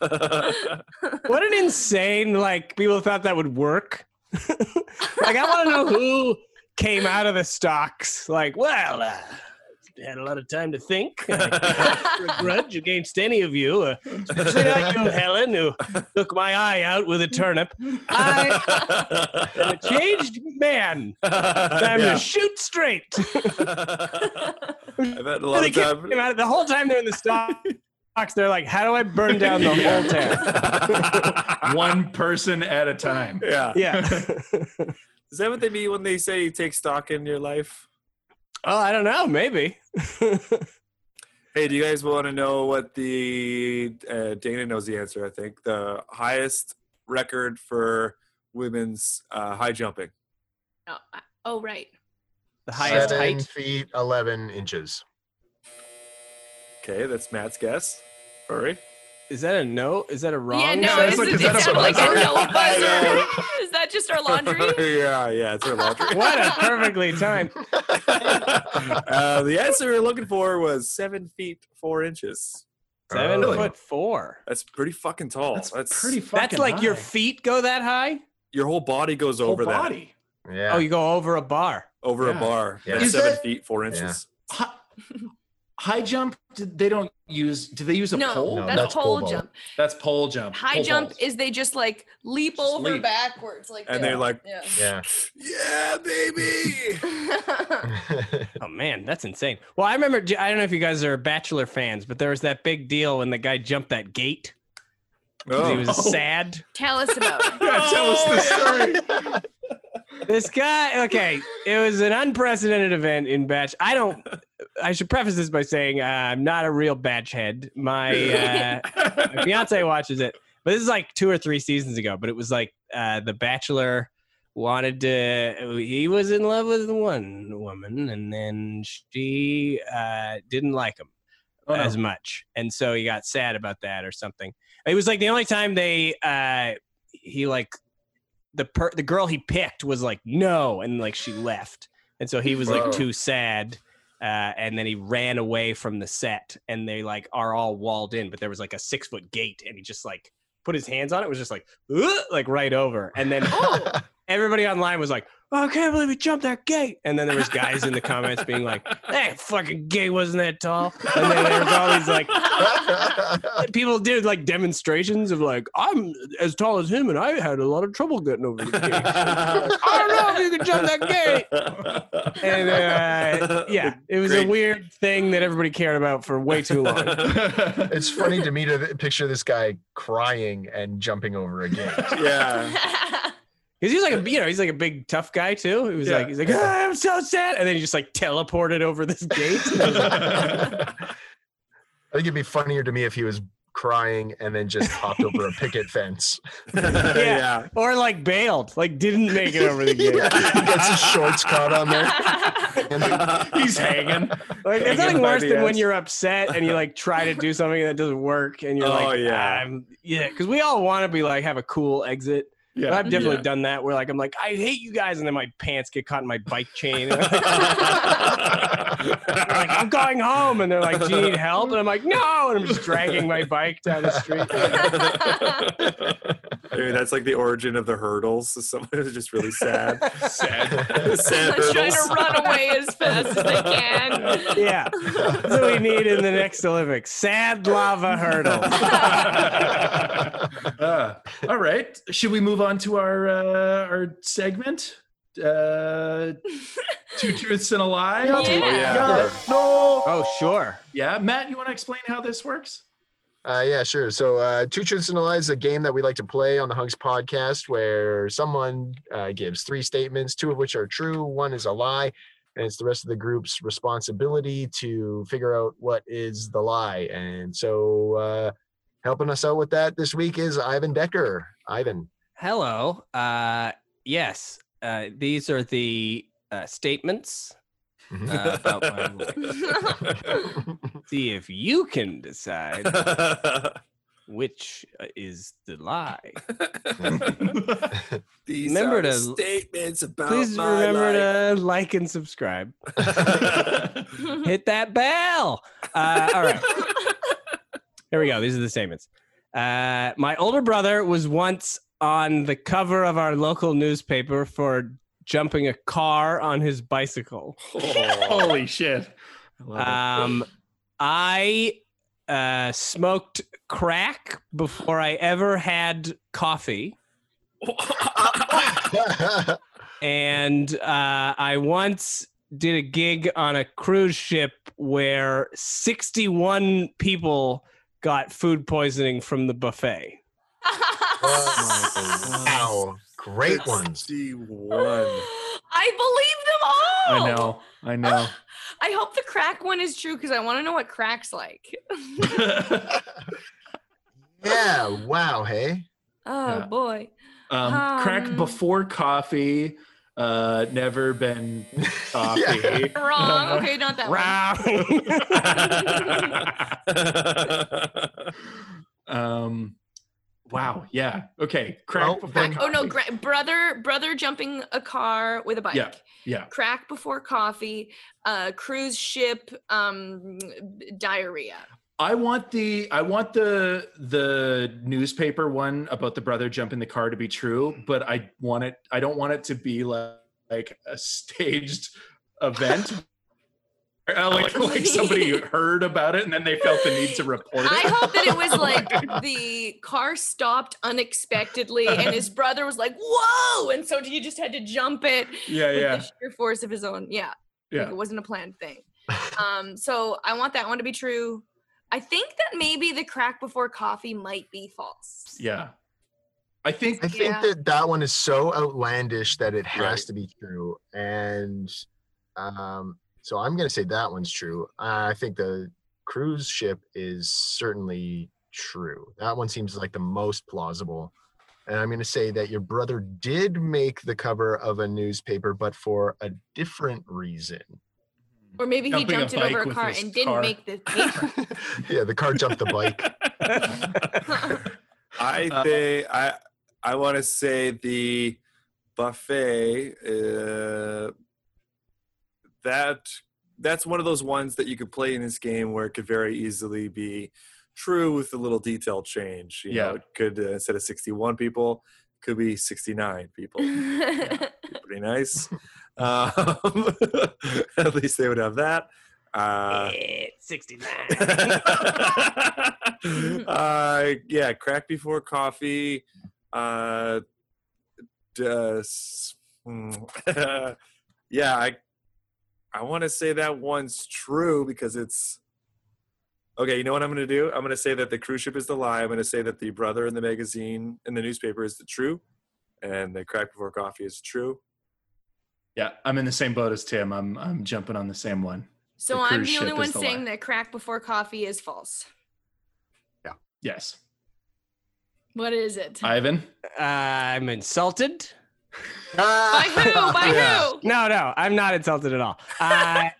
what an insane like people thought that would work. like I want to know who came out of the stocks. Like, well, uh, had a lot of time to think. I a grudge against any of you, uh, especially not you, Helen, who took my eye out with a turnip. I am a changed man. Time Yeah. to shoot straight. I've had a lot of time. came out- the whole time they're in the stocks, they're like, "How do I burn down the whole town?" one person at a time? Yeah. yeah. Is that what they mean when they say you take stock in your life? oh, I don't know. Maybe. Hey, do you guys want to know what the uh, Dana knows the answer? I think the highest record for women's uh, high jumping. Oh, oh, right. the highest Seven height. feet eleven inches. Okay, that's Matt's guess. Furry. Is that a no? Is that a wrong? yeah, no, Sounds is like- it, is that it a sounded like a no buzzer. is that just our laundry? yeah, yeah, it's her laundry. what a perfectly timed. uh, the answer we are looking for was seven feet four inches. Seven Oh. foot four. That's pretty fucking tall. That's, Pretty fucking That's like your feet go that high? your whole body goes Whole over that body. Yeah. Oh, you go over a bar. over Yeah. a bar. Yeah. That's Is seven that- feet four inches. Hi, high jump. They don't use. Do they use a no, pole? No, that's, that's pole pole jump. That's pole jump. High Pole jump vault. is they just like leap Just over leap. backwards like And that. they're like, yeah. Yeah. Yeah, baby. Oh man, that's insane. Well, I remember. I don't know if you guys are Bachelor fans, but there was that big deal when the guy jumped that gate. Oh. He was oh. sad. Tell us about it. Yeah, tell us the oh, story. This guy. Okay, it was an unprecedented event in Batch. I don't. I should preface this by saying uh, I'm not a real Batch head. My, uh, my fiance watches it, but this is like two or three seasons ago. But it was like uh, the Bachelor wanted to. He was in love with one woman, and then she uh, didn't like him. Oh, no. as much and so he got sad about that or something it was like the only time they uh he like the per the girl he picked was like no and like she left. And so he was Whoa. like too sad uh and then he ran away from the set and they like are all walled in but there was like a six foot gate and he just like put his hands on it was just like like right over. And then everybody online was like oh, I can't believe he jumped that gate. And then there was guys in the comments being like, that fucking gate wasn't that tall. And then there was all these like people did like demonstrations of like, I'm as tall as him and I had a lot of trouble getting over the gate. I don't know if you can jump that gate. And uh, yeah, it was a weird thing that everybody cared about for way too long. it's funny to me to picture this guy crying and jumping over a gate. Yeah. Because he's like a you know he's like a big tough guy too. He was Yeah. like he's like "Ah, I'm so sad, and then he just like teleported over this gate. I think it'd be funnier to me if he was crying and then just hopped over a picket fence. yeah. or like bailed, like didn't make it over the gate. he gets his shorts caught on there. He's hanging. Like there's Hanging nothing worse the than when you're upset and you like try to do something that doesn't work, and you're like Oh, like, yeah. I'm, yeah, because we all want to be like have a cool exit. Yeah. But I've definitely Yeah. done that where like I'm like I hate you guys, and then my pants get caught in my bike chain. like I'm going home, and they're like, "Do you need help?" And I'm like, "No," and I'm just dragging my bike down the street. I mean, that's like the origin of the hurdles. So someone who's just really sad. Sad. sad They're trying to run away as fast as they can. Yeah, that's what we need in the next Olympics: sad lava hurdle. Uh, all right. Should we move on to our uh, our segment? Uh, two truths and a lie. Yeah. Yeah. Oh, sure. Yeah, Matt, you want to explain how this works? Uh, yeah, sure. So, uh, Two Truths and a Lie is a game that we like to play on the Hunks podcast where someone uh, gives three statements, two of which are true, one is a lie, and it's the rest of the group's responsibility to figure out what is the lie. And so, uh, helping us out with that this week is Ivan Decker. Ivan. Hello. Uh, yes, uh, these are the uh, statements uh, about my life. See if you can decide which uh, is the lie. These Remember are the to- statements about Please remember life. to like and subscribe. Hit that bell. Uh, all right. Here we go. These are the statements. Uh, my older brother was once on the cover of our local newspaper for jumping a car on his bicycle. Holy shit. I. Um, I uh, smoked crack before I ever had coffee. and uh, I once did a gig on a cruise ship where 61 people got food poisoning from the buffet. wow. Great ones. 61. I believe them all. I know. I know. I hope the crack one is true because I want to know what crack's like. Yeah. Wow. Hey. oh Yeah. boy. Um, crack Um, before coffee. Uh, never been coffee. Wrong. Okay, not that one. Um, Wow. Yeah. Okay. Crack before Crack, oh no, gra- brother, brother jumping a car with a bike. Yeah. Yeah. Crack before coffee, uh, cruise ship, um, diarrhea. I want the I want the the newspaper one about the brother jumping the car to be true, but I want it I don't want it to be like, like a staged event. Uh, like, like somebody heard about it and then they felt the need to report it. I hope that it was like the car stopped unexpectedly and his brother was like, "Whoa!" and so he just had to jump it. Yeah, with yeah. The sheer force of his own. Yeah. Like, Yeah. it wasn't a planned thing. Um, so I want that one to be true. I think that maybe the crack before coffee might be false. Yeah. I think I think Yeah. that that one is so outlandish that it has Right. to be true, and um, so I'm gonna say that one's true. I think the cruise ship is certainly true. That one seems like the most plausible, and I'm gonna say that your brother did make the cover of a newspaper, but for a different reason. Or maybe he Jumping a jumped it over a car his and didn't car. make the paper. Yeah, the car jumped the bike. I Uh, think I I want to say the buffet. Uh, that that's one of those ones that you could play in this game where it could very easily be true with a little detail change. You know, Yeah. it could uh, instead of sixty-one people, could be sixty-nine people. Pretty nice. Um, at least they would have that. Uh, It's 69. uh, yeah, crack before coffee. Uh, does, mm, yeah, I I want to say that one's true because it's okay. You know what I'm going to do? I'm going to say that the cruise ship is the lie. I'm going to say that the brother in the magazine in the newspaper is the true, and the crack before coffee is true. Yeah, I'm in the same boat as Tim. I'm I'm jumping on the same one. so The I'm the only one the saying lie. that crack before coffee is false. Yeah. Yes. What is it? Ivan? Uh, I'm insulted. By who? By who? No, no, I'm not insulted at all. Uh,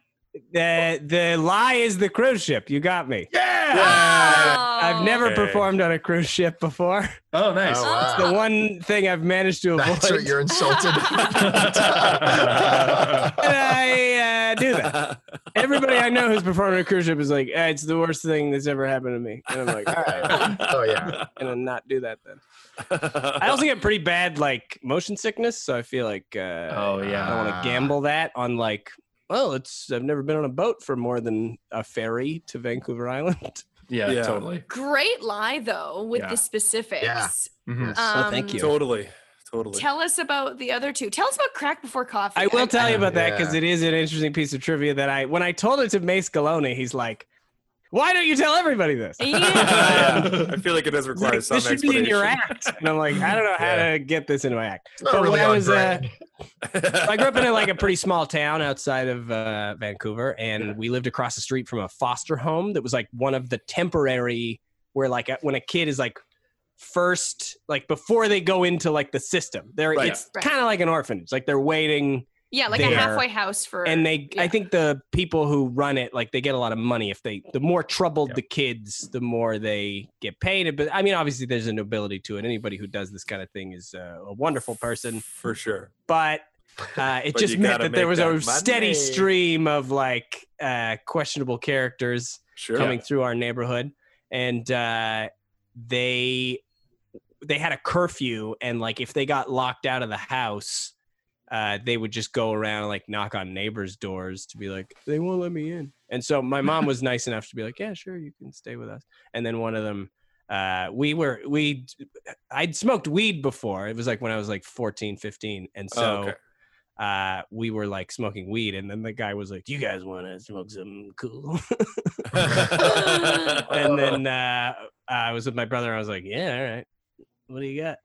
the the lie is the cruise ship. You got me. Yeah. I've never Okay. performed on a cruise ship before. Oh, nice. Oh, wow. It's the one thing I've managed to avoid. That's what you're insulted. and I uh, do that. Everybody I know who's performed on a cruise ship is like, eh, it's the worst thing that's ever happened to me. And I'm like, all right, oh yeah. and then not do that then. I also get pretty bad like motion sickness, so I feel like uh, Oh, yeah. I don't want to gamble that on like, well, it's I've never been on a boat for more than a ferry to Vancouver Island. Yeah, Yeah. totally. Great lie though with Yeah. the specifics. Mhm. Oh, thank Um, you. totally, totally. Tell us about the other two. Tell us about crack before coffee. I will tell you about that because it is an interesting piece of trivia that I when I told it to Mayce Galoni, he's like, "Why don't you tell everybody this?" Yeah. Yeah, I feel like it does require like, some this should be in your act, and I'm like, I don't know how Yeah. to get this into my act. It's not But when really I was, uh. I grew up in a, like a pretty small town outside of uh, Vancouver, and we lived across the street from a foster home that was like one of the temporary where like when a kid is like first like before they go into like the system, they're Right. it's Right. kind of like an orphanage, like they're waiting. Yeah, like a halfway house for And they, I think the people who run it, like they get a lot of money if they, the more troubled Yeah. the kids, the more they get paid. But I mean, obviously, there's a nobility to it. Anybody who does this kind of thing is uh, a wonderful person for sure. but uh, it But just meant that there make was a that steady stream of like uh, questionable characters Sure. coming through our neighborhood, and uh, they they had a curfew, and like if they got locked out of the house. Uh, they would just go around and like knock on neighbors' doors to be like, they won't let me in. And so my mom was nice enough to be like, yeah, sure, you can stay with us. And then one of them, uh, we were, we, I'd smoked weed before. It was like when I was like 14, 15. And so, Oh, okay. uh, we were like smoking weed. And then the guy was like, you guys want to smoke something cool? and then uh, I was with my brother. I was like, yeah, all right. What do you got?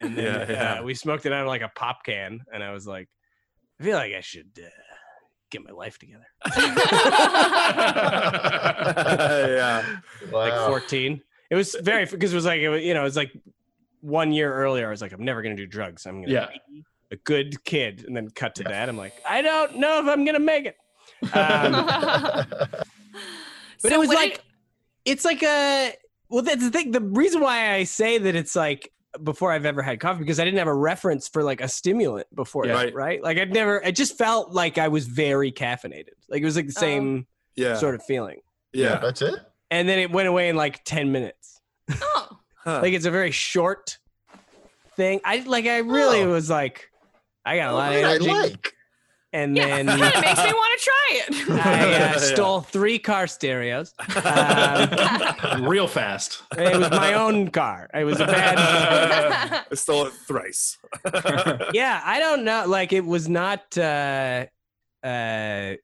And then Yeah, yeah. Uh, we smoked it out of like a pop can. And I was like, I feel like I should uh, get my life together. yeah. Like 14. It was very, because it was like, it was, you know, it was like one year earlier. I was like, I'm never going to do drugs. I'm going to Yeah. be a good kid. And then cut to that. I'm like, I don't know if I'm going to make it. Um, But So it was like, did- it's like a Well, that's the thing. The reason why I say that it's like before I've ever had coffee because I didn't have a reference for like a stimulant before, Yeah. Right. right? Like I'd never. It just felt like I was very caffeinated. Like it was like the oh. same Yeah. sort of feeling. Yeah. That's it. And then it went away in like ten minutes. Oh. Huh. Like it's a very short thing. I like. I really Oh. was like, I got a oh, lot of What I energy. like. And Yeah, then kind of makes me want to try it. I uh, Yeah. stole three car stereos. Um, Real fast. it was my own car. It was a bad. I stole it thrice. yeah, I don't know. Like it was not. uh uh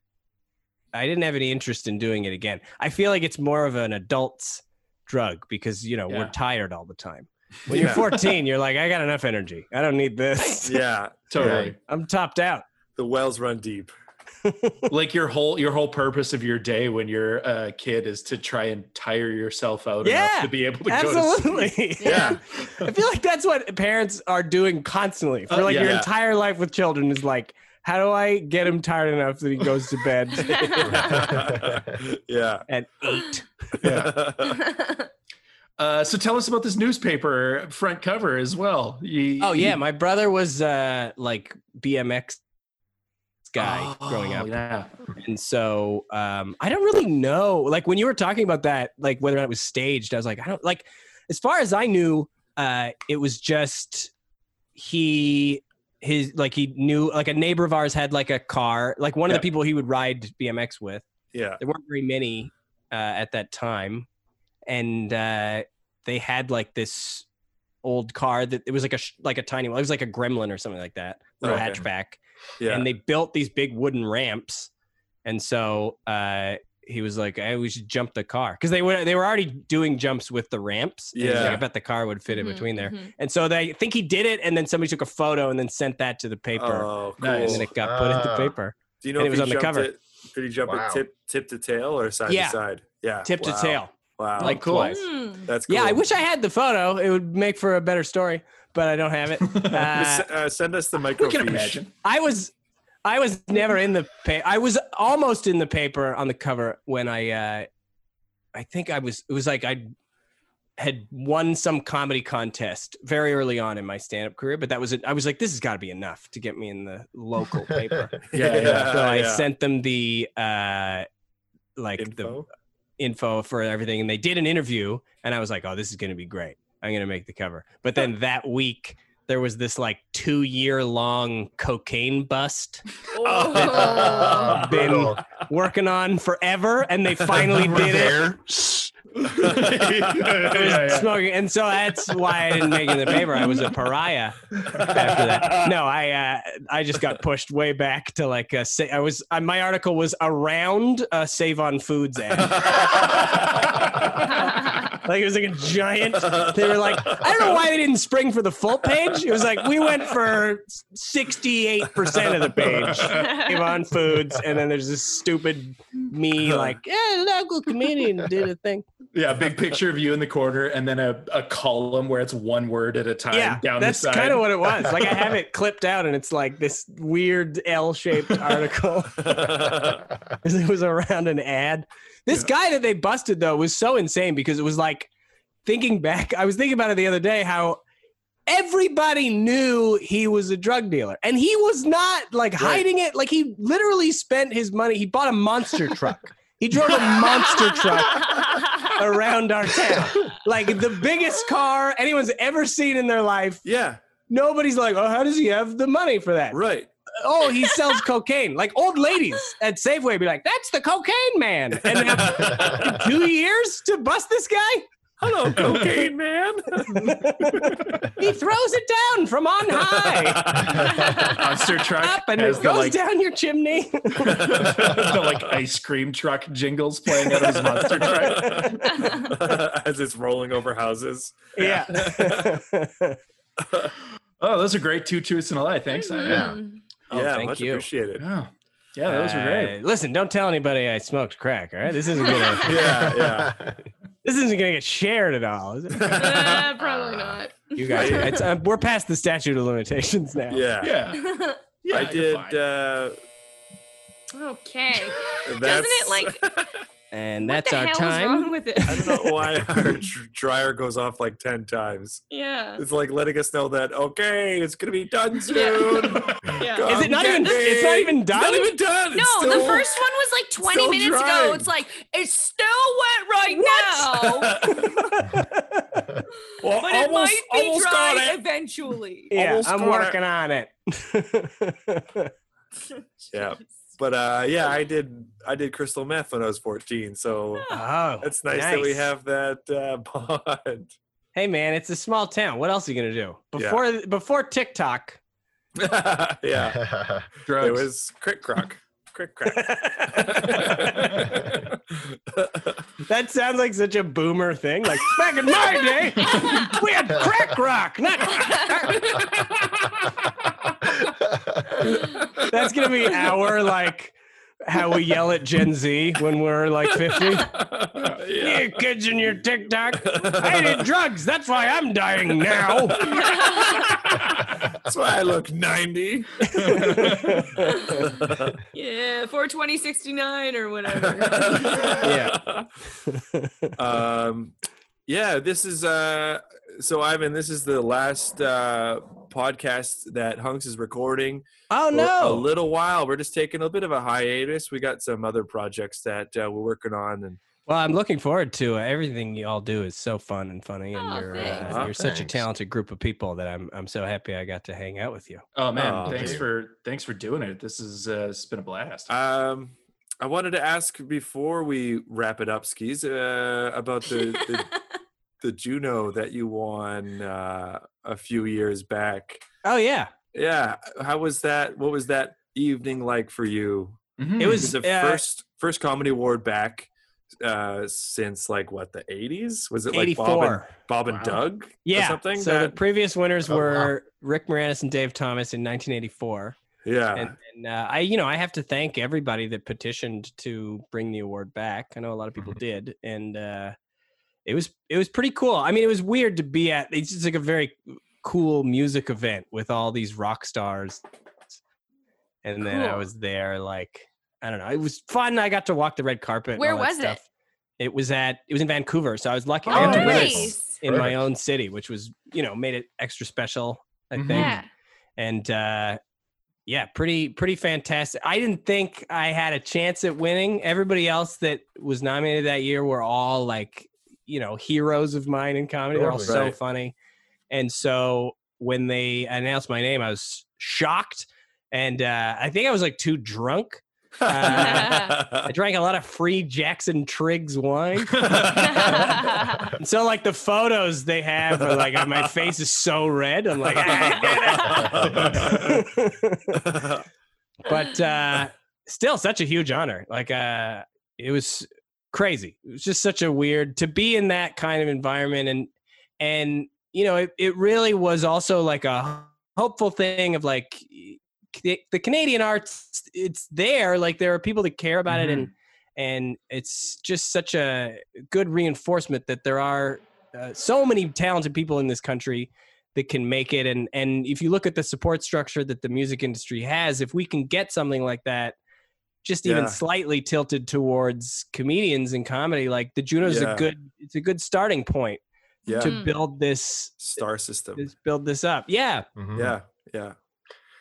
I didn't have any interest in doing it again. I feel like it's more of an adult's drug because you know Yeah. we're tired all the time. When you're 14, you're like, I got enough energy. I don't need this. yeah. Totally. I'm topped out. The wells run deep. like your whole your whole purpose of your day when you're a kid is to try and tire yourself out enough to be able to go to Absolutely. sleep. Yeah. I feel like that's what parents are doing constantly for Uh, like your yeah. entire life with children is like, how do I get him tired enough that he goes to bed yeah. at eight? Uh, so tell us about this newspaper front cover as well. You- Oh yeah, you- my brother was uh like BMX guy growing Oh, up. Yeah. And so um I don't really know. Like when you were talking about that, like whether or not it was staged, I was like, I don't like as far as I knew, uh it was just he his like he knew like a neighbor of ours had like a car, like one of the people he would ride BMX with. Yeah. There weren't very many uh at that time. And uh they had like this old car that it was like a sh- like a tiny one. It was like a gremlin or something like that, little Okay. hatchback Yeah. and they built these big wooden ramps and so uh he was like hey, we should jump the car because they were they were already doing jumps with the ramps and he's like, Yeah. i bet the car would fit in Mhm, between there mhm. and so they I think he did it and then somebody took a photo and then sent that to the paper Oh, cool. And then it got put in the Ah. paper Do you know and if it was he on the jumped cover. It, did he jump Wow. it tip tip to tail or side Yeah. to side? Yeah. tip Wow. to tail Wow. like cool. twice Hmm. That's cool. yeah i wish i had the photo it would make for a better story but i don't have it uh, uh, send us the We microfiche. can imagine. I was I was never in the paper. I was almost in the paper on the cover when I uh I think I was it was like I had won some comedy contest very early on in my stand-up career, but that was it. I was like this has got to be enough to get me in the local paper. Yeah, yeah. so I yeah. sent them the uh like the Info? info for everything and they did an interview and I was like, "Oh, this is going to be great. I'm going to make the cover." But then that week there was this like 2 year long cocaine bust Oh. been working on forever and they finally We're did it. there. I was smoking, and so that's why I didn't make it in the paper. I was a pariah after that. No, I uh, I just got pushed way back to like a, sa- I was uh, my article was around a Save on Foods ad. Like it was like a giant. They were like, I don't know why they didn't spring for the full page. It was like we went for sixty eight percent of the page. Save on Foods, and then there's this stupid me like, yeah, local comedian did a thing. Yeah, big picture of you in the corner, and then a, a column where it's one word at a time yeah, down that's the side. kind of what it was. Like I have it clipped out, and it's like this weird L-shaped article. it was around an ad. This guy that they busted though was so insane because it was like thinking back. I was thinking about it the other day how everybody knew he was a drug dealer, and he was not like hiding it. Like he literally spent his money. He bought a monster truck. He drove a monster truck around our town. Like the biggest car anyone's ever seen in their life. Yeah. Nobody's like, oh, how does he have the money for that? Right. Oh, he sells cocaine. Like old ladies at Safeway be like, that's the cocaine man. And have two years to bust this guy? Hello, cocaine man. he throws it down from on high. monster truck Up and has it the goes like down your chimney. the like ice cream truck jingles playing out of his monster truck. As it's rolling over houses. yeah. Oh, those are great two truths and a lie. Thanks. Yeah. Oh, yeah, thank much you. appreciated. Yeah, yeah, those were great. Uh, listen, don't tell anybody I smoked crack, all right? This isn't gonna Yeah, yeah. This isn't gonna get shared at all, is it? Uh, probably not. You guys, it's, uh, we're past the statute of limitations now. Yeah. Yeah, yeah. I did uh Okay. Doesn't it like And What that's the our hell time. wrong with it? I don't know why our dryer goes off like 10 times. Yeah. It's like letting us know that, okay, it's going to be done soon. Yeah. Is it not even? It's not even done. It's not even done. No, It's the first one was like 20 still minutes ago. It's like, it's still wet right now. Well, but it might be almost got dry it. eventually. Yeah, Almost I'm got it. working on it. Yeah. But uh, yeah, I did. I did crystal meth when I was 14, so oh, it's nice, that we have that uh, bond. Hey man, it's a small town. What else are you gonna do Yeah. before before TikTok? yeah, Drugs. it was crick crock, crick crack. That sounds like such a boomer thing. Like back in my day, we had crack rock. Not that's gonna be our like how we yell at Gen Z when we're like fifty. You kids in your TikTok. I did drugs. That's why I'm dying now. That's why I look 90. Yeah, for 2069 or whatever. yeah. um yeah this is uh so ivan this is the last uh podcast that hunks is recording Oh for no. a little while we're just taking a bit of a hiatus we got some other projects that uh, we're working on and Well, I'm looking forward to it. Everything you all do is so fun and funny, and Oh, you're thanks. uh, you're such a talented group of people that I'm I'm so happy I got to hang out with you. Oh man, Aw, thanks dude. for thanks for doing it. This is uh, it's been a blast. um i wanted to ask before we wrap it up skis uh about the the, the juno that you won uh a few years back Oh yeah, yeah how was that what was that evening like for you Mhm. it was the uh, first first comedy award back uh since like what the 80s was it like bob and, 84. bob and Wow. doug or Yeah. something So the previous winners Oh, wow. were Rick Moranis and Dave Thomas in 1984, yeah and, and uh, I you know I have to thank everybody that petitioned to bring the award back. I know a lot of people Mm-hmm. did, and uh, it was it was pretty cool. I mean, it was weird to be at. It's just like a very cool music event with all these rock stars, and then I was there like I don't know. It was fun. I got to walk the red carpet. and Where all that was it? stuff. It was at it was in Vancouver, so I was lucky. I Oh, got to win it nice. in my own city, which was you know made it extra special. I Mhm. think Yeah. and uh yeah pretty pretty fantastic i didn't think i had a chance at winning everybody else that was nominated that year were all like you know heroes of mine in comedy. They're all so funny. And so when they announced my name i was shocked. And uh i think i was like too drunk. Uh, i drank a lot of free jackson triggs wine. So like the photos they have are like my face is so red. I'm like but uh still such a huge honor. Like uh it was crazy. It was just such a weird to be in that kind of environment and and you know it, it really was also like a hopeful thing of like the, the canadian arts it's there like there are people that care about it and and it's just such a good reinforcement that there are uh, so many talented people in this country that can make it. And and if you look at the support structure that the music industry has if we can get something like that just even Yeah. slightly tilted towards comedians and comedy like the juno is Yeah. a good it's a good starting point yeah to Mm. build this, star system this build this up yeah Mhm. yeah yeah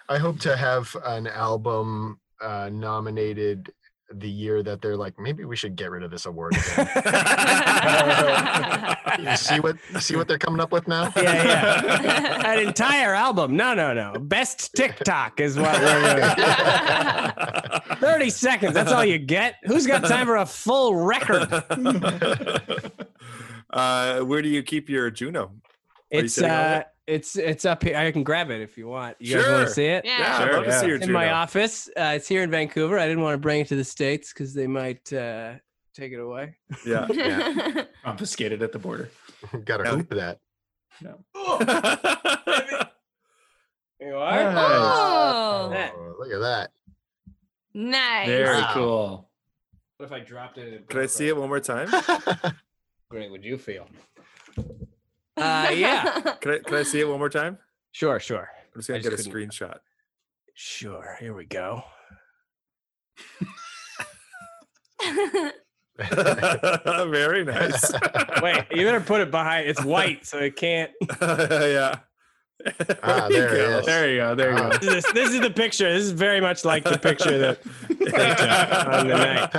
I hope to have an album uh, nominated the year that they're like, maybe we should get rid of this award. Again. you see what see what they're coming up with now? yeah yeah an entire album no no no best tiktok is what we're doing 30 seconds that's all you get who's got time for a full record uh where do you keep your juno Are you it's sitting uh it? it's it's up here i can grab it if you want you guys want Sure. to see it Yeah. yeah Sure, i'd love to see your It's in my office uh, it's here in vancouver i didn't want to bring it to the states because they might uh take it away yeah yeah. Confiscated at the border. Got to Yeah. hoop that. No. you are Oh, Oh, look at that. Nice. Very Wow. cool. what if i dropped it can i see it one more time great would you feel uh yeah can i can i see it one more time sure sure i'm just gonna I get a couldn't- screenshot Sure. Here we go. Very nice. Wait, you better put it behind. It's white, so it can't. yeah. Ah, you there it go. There you go. There you Ah. go. This, this is the picture. This is very much like the picture that they took on the night.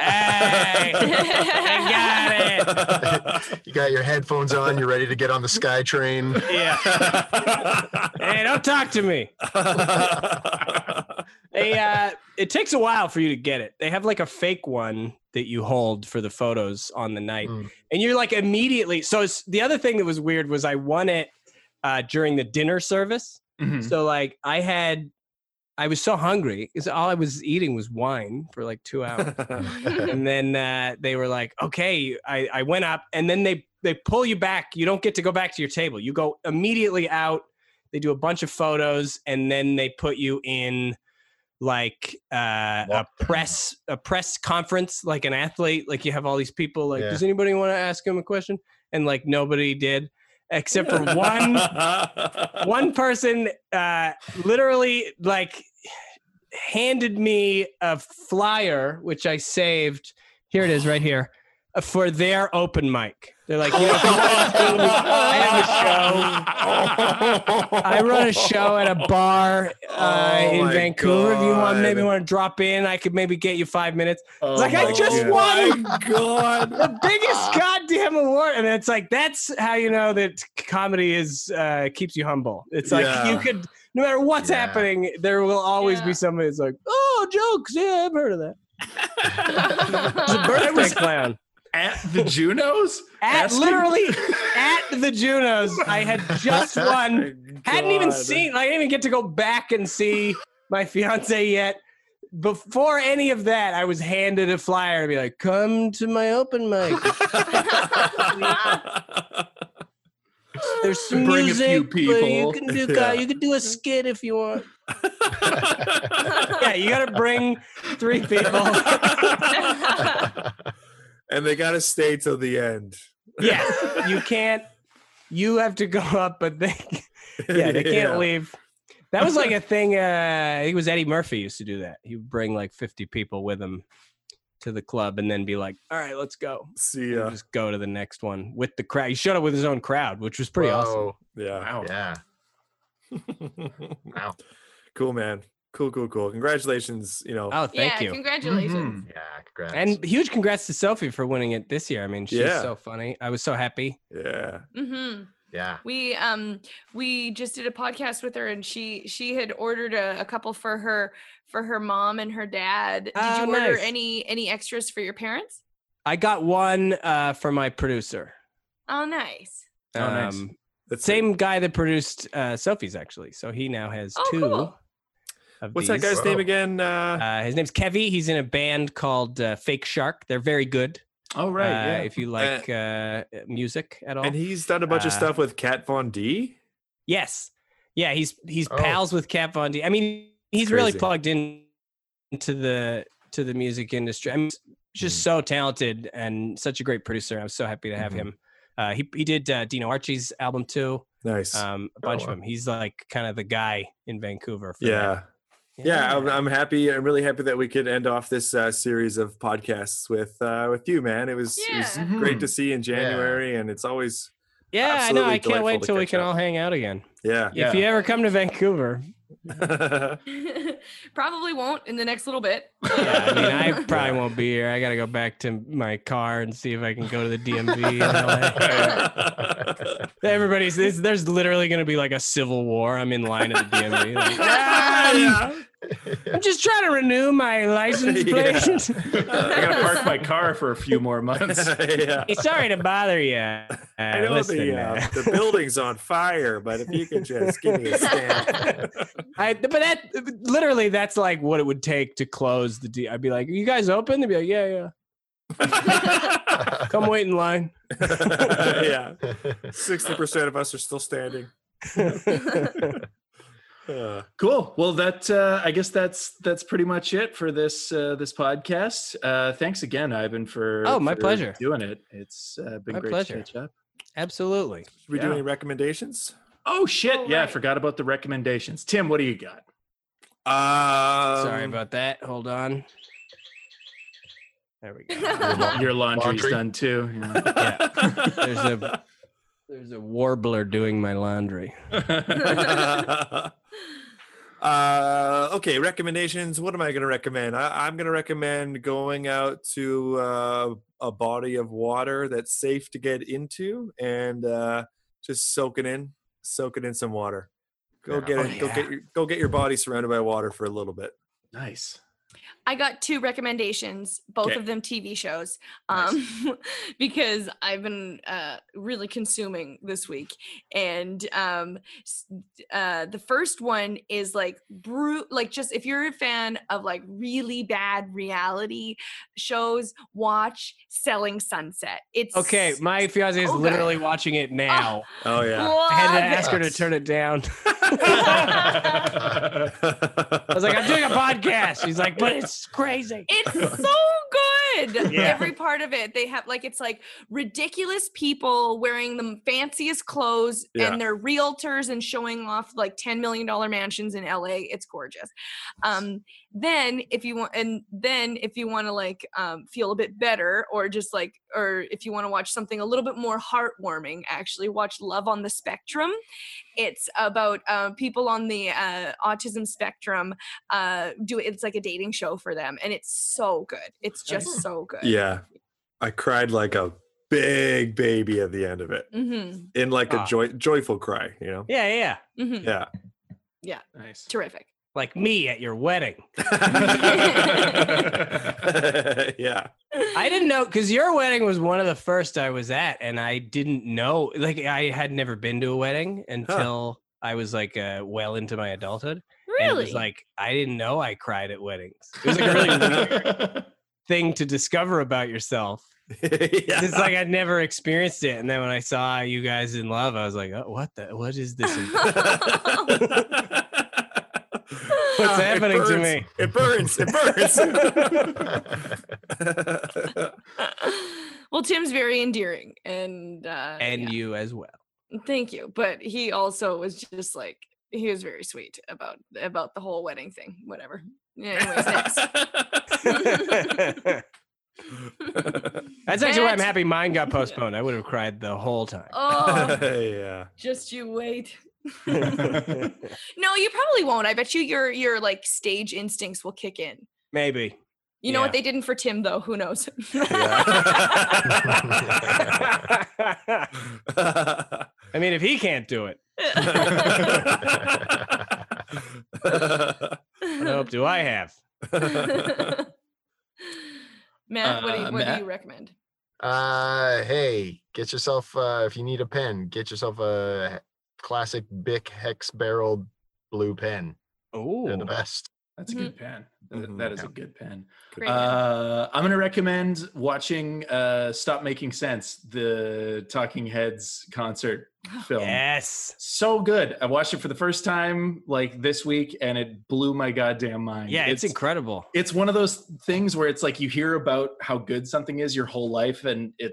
Hey, I got it. you got your headphones on. You're ready to get on the SkyTrain. Yeah. hey, don't talk to me. They, uh, it takes a while for you to get it. They have like a fake one that you hold for the photos on the night, Mm. and you're like immediately. So it's, the other thing that was weird was I won it uh, during the dinner service. Mhm. So like I had, I was so hungry because all I was eating was wine for like two hours. and then uh, they were like, "Okay." I, I went up, and then they they pull you back. You don't get to go back to your table. You go immediately out. They do a bunch of photos, and then they put you in like uh, a press a press conference, like an athlete. Like you have all these people. Like, Yeah. does anybody want to ask him a question? And like nobody did, except for one one person uh literally like handed me a flyer which i saved. Here it is right here for their open mic. They're like you know, if you want to- i have a show. I run a show at a bar uh, Oh in my vancouver. If you want maybe want to drop in i could maybe get you five minutes. Oh like i just God. won God. the biggest goddamn award. And it's like that's how you know that comedy is uh keeps you humble. It's like Yeah. you could no matter what's Yeah. happening there will always be somebody that's like oh jokes. Yeah i've heard of that. It's a birthday clown At the Junos? at Asking- literally at the junos i had just oh won hadn't even seen i didn't even get to go back and see my fiance yet before any of that i was handed a flyer to be like come to my open mic There's some Bring music, but you can do Yeah. you can do a skit if you want. yeah, you got to bring three people. And they got to stay till the end. yeah, you can't. You have to go up, but they yeah they can't Yeah. leave. That was like a thing. Uh, I think it was Eddie Murphy used to do that. He would bring like 50 people with him to the club, and then be like, "All right, let's go." See And. Just go to the next one with the crowd. He showed up with his own crowd, which was pretty awesome. Yeah. Wow. Yeah. Wow. Cool, man. Cool, cool, cool. Congratulations. You know, Oh, thank yeah, you. congratulations. Mhm. Yeah. Congrats. And huge congrats to Sophie for winning it this year. I mean, she's Yeah. so funny. I was so happy. yeah. Mm-hmm. yeah. We um we just did a podcast with her and she she had ordered a, a couple for her for her mom and her dad. Did Ah, you order nice. any any extras for your parents? I got one uh, for my producer. Oh, nice. Oh, nice. Um, That's same guy that produced uh, Sophie's actually. So he now has Oh, two. cool. What's that these. guy's name again? Uh, Uh, his name's Kevvy. He's in a band called uh, Fake Shark. They're very good. Oh, right. uh, yeah. If you like uh, music at all. and he's done a bunch of stuff with Kat Von D. Yes. Yeah, he's he's Oh. pals with Kat Von D. I mean, he's really plugged in into the to the music industry. I mean, just Mm. so talented and such a great producer. I'm so happy to have Mhm. him. Uh, he he did uh, Dino Archie's album too. Nice. Um, a Oh, bunch wow. of them. He's like kind of the guy in Vancouver. For yeah. that. Yeah, I'm, I'm happy. I'm really happy that we could end off this uh, series of podcasts with uh, with you, man. It was, it was Yeah. great to see in January, and it's always yeah. I know. I can't wait delightful till we can up. all hang out again. yeah. Yeah. If you ever come to Vancouver, Probably won't in the next little bit. yeah, I mean, I probably won't be here. I got to go back to my car and see if I can go to the DMV. in LA. Everybody's there's, there's literally going to be like a civil war. I'm in line at the DMV. like, yeah. I'm just trying to renew my license Yeah. plate. I gotta park my car for a few more months. yeah. Hey, Sorry to bother you. Uh, I know listen, the uh, uh, the building's on fire, but if you could just give me a stamp. I, but that literally, that's like what it would take to close the D. I'd be like, "You guys open?" They'd be like, "Yeah, yeah. Come wait in line." yeah, sixty percent of us are still standing. Uh, Cool. Well, that uh, I guess that's that's pretty much it for this uh, this podcast. Uh, thanks again, Ivan, for Oh, my for pleasure. doing it. It's uh, been My great pleasure. to catch up. Absolutely. should we do any recommendations? Oh shit! Oh, yeah, I forgot about the recommendations. Tim, what do you got? Um, Sorry about that. Hold on. There we go. Your laundry's Laundry. done too. yeah. Yeah. There's a there's a warbler doing my laundry. uh, okay, recommendations. What am I going to recommend? I, I'm going to recommend going out to uh, a body of water that's safe to get into and uh, just soak it in, soak it in some water. Go Yeah. get Oh, it. Go get your, go get your body surrounded by water for a little bit. Nice. I got two recommendations, both Okay. of them TV shows, Nice. um, because I've been uh, really consuming this week. And um, uh, the first one is like brute, like just if you're a fan of like really bad reality shows, watch Selling Sunset. It's Okay, my fiance is so good. literally watching it now. Oh yeah. I had to ask her to turn it down. I was like, I'm doing a podcast. She's like, but it's crazy. It's so good. Yeah. Every part of it. They have like it's like ridiculous people wearing the fanciest clothes Yeah. and they're realtors and showing off like 10 million dollar mansions in LA. It's gorgeous. Um then if you want and then if you want to like um feel a bit better or just like or if you want to watch something a little bit more heartwarming, actually watch Love on the Spectrum. It's about uh, people on the uh, autism spectrum uh do it's like a dating show for them and it's so good it's just so good yeah. I cried like a big baby at the end of it, mm-hmm. in like Ah. a joy joyful cry. You know. Yeah, yeah. Mm-hmm. Yeah. Nice. terrific Like me at your wedding. yeah. I didn't know because your wedding was one of the first I was at, and I didn't know. Like, I had never been to a wedding until I was like uh, well into my adulthood. And it really was like I didn't know I cried at weddings. It was like a really weird thing to discover about yourself. yeah. It's like I'd never experienced it, and then when I saw you guys in love, I was like, oh, "What the? What is this? What's It happening to me?" It burns. It burns. well tim's very endearing and uh and yeah, you as well. thank you but he also was just like he was very sweet about about the whole wedding thing whatever anyways next That's actually why I'm happy mine got postponed. I would have cried the whole time. oh yeah. just you wait no you probably won't i bet you your your like stage instincts will kick in Maybe. you know Yeah. what they didn't for tim though who knows I mean, if he can't do it, what hope do I have? Matt, what, do you, Uh, what do you recommend? Uh, hey, get yourself uh, if you need a pen, get yourself a classic Bic hex barrel blue pen. Oh, They're the best. That's a good pen. That- Mhm. that is a good pen. Great. Uh, I'm going to recommend watching uh, Stop Making Sense, the Talking Heads concert film. yes. So good. I watched it for the first time like this week and it blew my goddamn mind. Yeah, it's, incredible. It's one of those things where it's like you hear about how good something is your whole life and it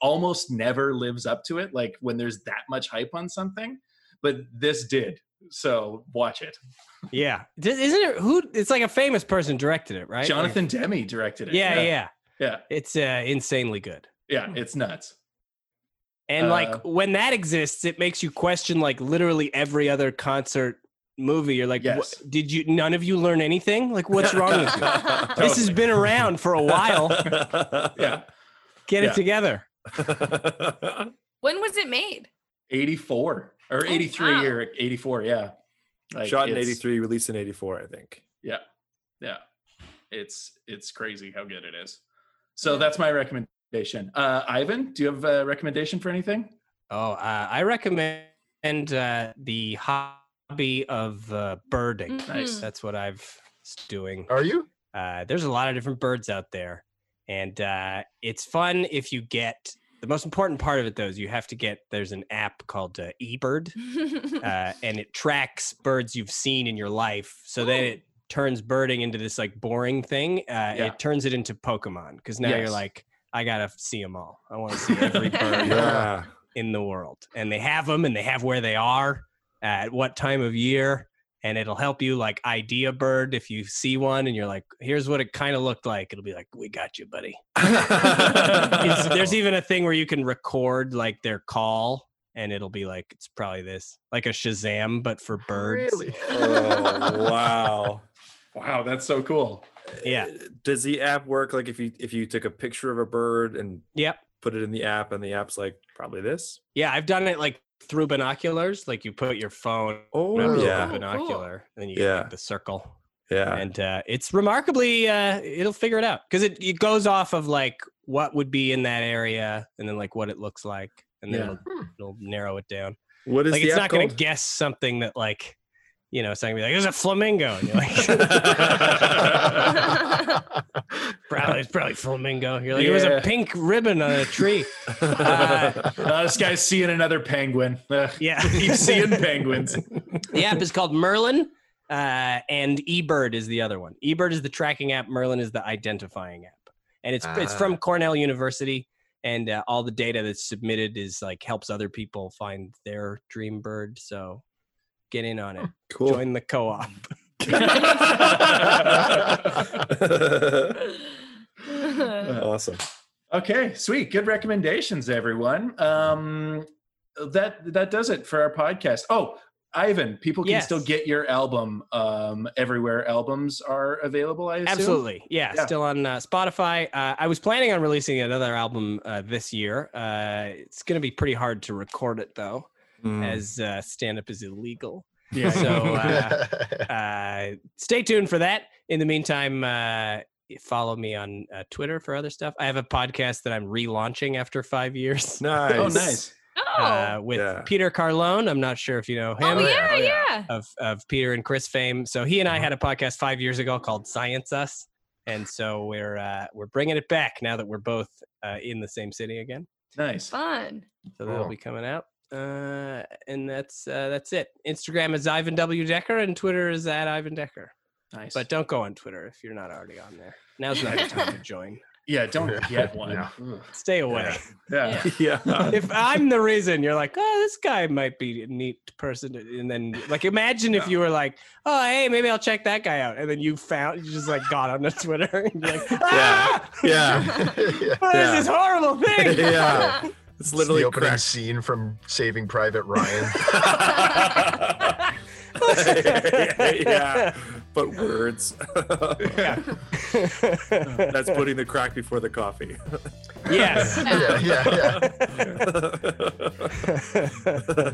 almost never lives up to it like when there's that much hype on something, but this did. So watch it. Yeah. Isn't it who? It's like a famous person directed it, right? Jonathan Demme directed it. Yeah, yeah. Yeah. It's uh, insanely good. Yeah, it's nuts. And Uh, like when that exists, it makes you question like literally every other concert movie. You're like, Yes. did you? None of you learn anything? Like, what's wrong with you? This has been around for a while. Yeah. Get Yeah. it together. when was it made? 84 or 83 wow. or 84 yeah Like, Shot in '83, released in '84, I think. yeah yeah it's it's crazy how good it is so that's my recommendation uh ivan do you have a recommendation for anything Oh, uh, I recommend uh, the hobby of uh, birding. Nice. That's what I've doing. Are you? Uh, there's a lot of different birds out there, and uh, it's fun if you get. The most important part of it, though, is you have to get. There's an app called uh, eBird, uh, and it tracks birds you've seen in your life. So then it turns birding into this like boring thing. Uh, Yeah. It turns it into Pokemon because now you're like, I gotta see them all. I want to see every bird Yeah. in the world, and they have them, and they have where they are, at what time of year, and it'll help you like ID a bird if you see one and you're like, here's what it kind of looked like. It'll be like, we got you, buddy. There's even a thing where you can record like their call and it'll be like, it's probably this, like a Shazam, but for birds. Really? Oh, wow. Wow, that's so cool. Yeah. Eh, does the app work like if you if you took a picture of a bird and Yep. put it in the app and the app's like probably this? Yeah. I've done it like through binoculars. Like you put your phone Oh, up to the yeah. Oh, cool. binocular and you Yeah. get like, the circle. Yeah. and uh, it's remarkably uh, it'll figure it out because it, it goes off of like what would be in that area and then like what it looks like and then Yeah. it'll, it'll narrow it down What is like the it's app not going to guess something that like you know it's not gonna be like there's a flamingo and you're like probably it's probably flamingo you're like it was a pink ribbon on a tree uh, Uh, this guy's seeing another penguin. Ugh, yeah He's seeing penguins. the app is called merlin uh, and eBird is the other one. eBird is the tracking app. Merlin is the identifying app, and it's it's from Ah. Cornell University. And uh, all the data that's submitted is like helps other people find their dream bird. So get in on it. Cool. Join the co-op. awesome. Okay, sweet. Good recommendations, everyone. Um, that that does it for our podcast. Oh, Ivan, people can still get your album um, everywhere albums are available. I assume. Absolutely. Yeah, Yeah. Still on uh, Spotify. Uh, I was planning on releasing another album uh, this year. Uh, it's going to be pretty hard to record it though, Mm. as uh, stand up is illegal. Yeah. So uh, uh, stay tuned for that. In the meantime, uh, follow me on uh, Twitter for other stuff. I have a podcast that I'm relaunching after five years. Nice. Oh, nice. Oh, Uh, with Yeah. Peter Carlone. I'm not sure if you know him. oh yeah, yeah. Of, of Peter and Chris fame. So he and Uh-huh. I had a podcast five years ago called Science Us, and so we're uh, we're bringing it back now that we're both uh, in the same city again. Nice. Fun. So that'll Cool. be coming out. Uh, and that's uh, that's it. Instagram is Ivan W Decker and Twitter is at Ivan Decker. Nice. But don't go on Twitter if you're not already on there. Now's not the time to join. yeah, don't get one. Yeah. Stay away. Yeah. Yeah. if I'm the reason, you're like, oh, this guy might be a neat person, and then like, imagine if you were like, oh, hey, maybe I'll check that guy out, and then you found, you just like got on the Twitter, and you're like, ah, Yeah. Yeah. what is Yeah. this horrible thing? yeah. It's It's literally the opening crack. scene from Saving Private Ryan. yeah. But words. yeah. That's putting the crack before the coffee. yes. yeah, yeah,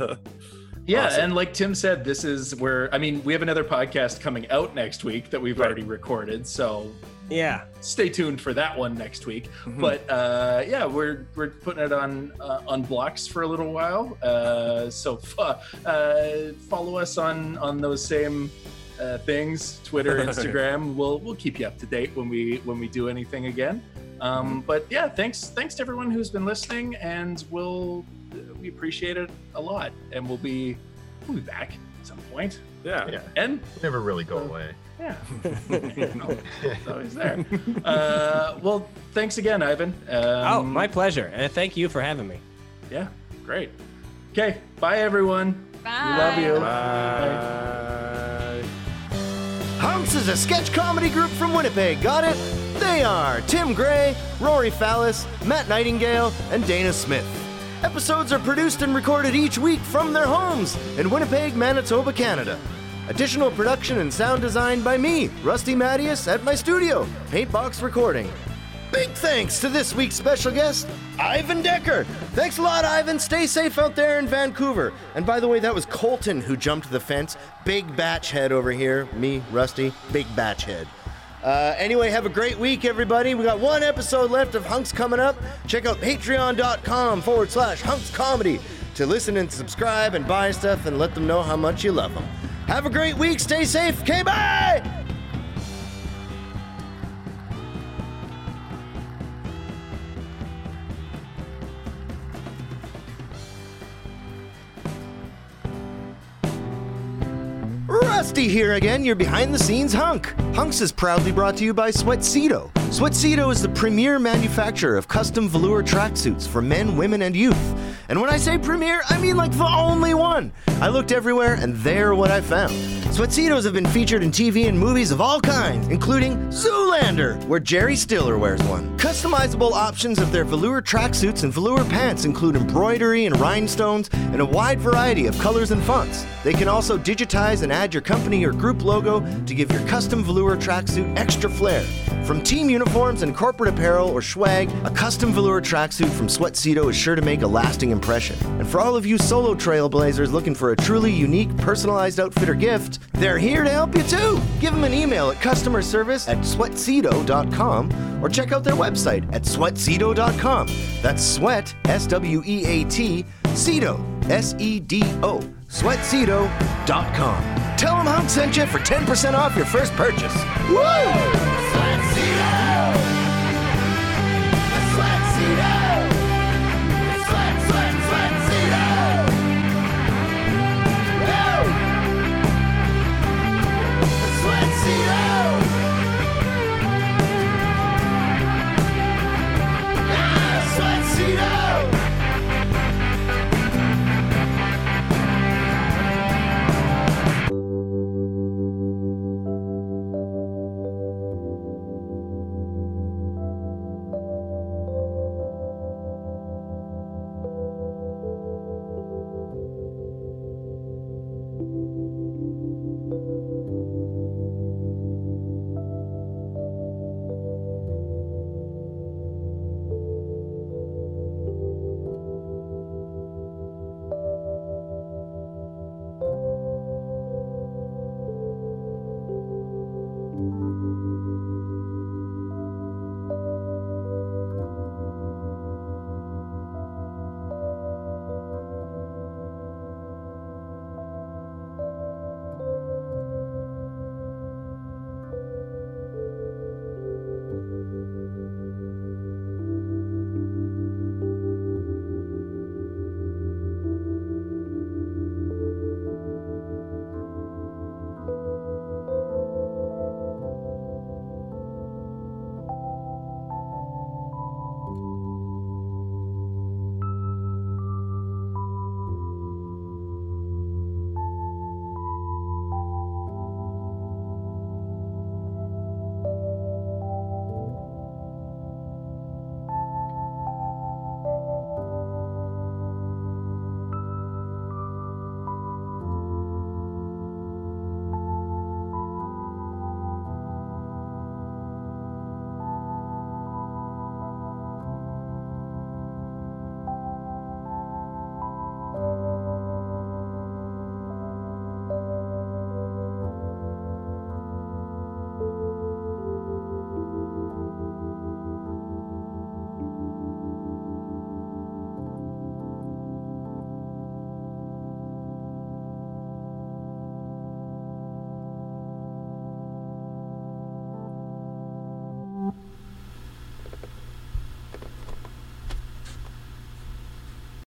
yeah. Yeah, Awesome. and like Tim said, this is where I mean we have another podcast coming out next week that we've Right. already recorded, so yeah. stay tuned for that one next week. Mhm. But uh, yeah, we're we're putting it on uh, on blocks for a little while. Uh, so uh, follow us on on those same uh, things, Twitter, Instagram. we'll we'll keep you up to date when we when we do anything again. Um, but yeah, thanks thanks to everyone who's been listening, and we'll we appreciate it a lot, and we'll be we'll be back at some point. Yeah. Yeah. And Never really go away. yeah, it's always there. Uh, well, thanks again, Ivan. Um, oh, my pleasure. and thank you for having me. Yeah, great. Okay, bye everyone. Bye. We love you. Bye. Hunks is a sketch comedy group from Winnipeg, got it? They are Tim Gray, Rory Fallis, Matt Nightingale, and Dana Smith. Episodes are produced and recorded each week from their homes in Winnipeg, Manitoba, Canada. Additional production and sound design by me, Rusty Matyas, at my studio, Paintbox Recording. Big thanks to this week's special guest, Ivan Decker. Thanks a lot, Ivan. Stay safe out there in Vancouver. And by the way, that was Colton who jumped the fence. Big batch head over here. Me, Rusty, big batch head. Uh, anyway, have a great week, everybody. We got one episode left of Hunks coming up. Check out patreon.com forward slash hunks comedy to listen and subscribe and buy stuff and let them know how much you love them. Have a great week. Stay safe. Okay, bye. Rusty here again, your behind the scenes hunk. Hunks is proudly brought to you by Sweatsedo. Sweatsedo is the premier manufacturer of custom velour tracksuits for men, women, and youth. And when I say premier, I mean like the only one. I looked everywhere and they're what I found. Sweatsedos have been featured in TV and movies of all kinds, including Zoolander, where Jerry Stiller wears one. Customizable options of their velour tracksuits and velour pants include embroidery and rhinestones and a wide variety of colors and fonts. They can also digitize and add your company or group logo to give your custom velour tracksuit extra flair. From team uniforms and corporate apparel or swag, a custom velour tracksuit from Sweatsedo is sure to make a lasting impression. And for all of you solo trailblazers looking for a truly unique, personalized outfit or gift, they're here to help you too. Give them an email at customer service at sweatsedo.com or check out their website at sweatsedo.com. That's sweat, S W E A T, Sedo, S E D O, sweatsedo.com. Tell them Hunk sent you for 10% off your first purchase. Woo!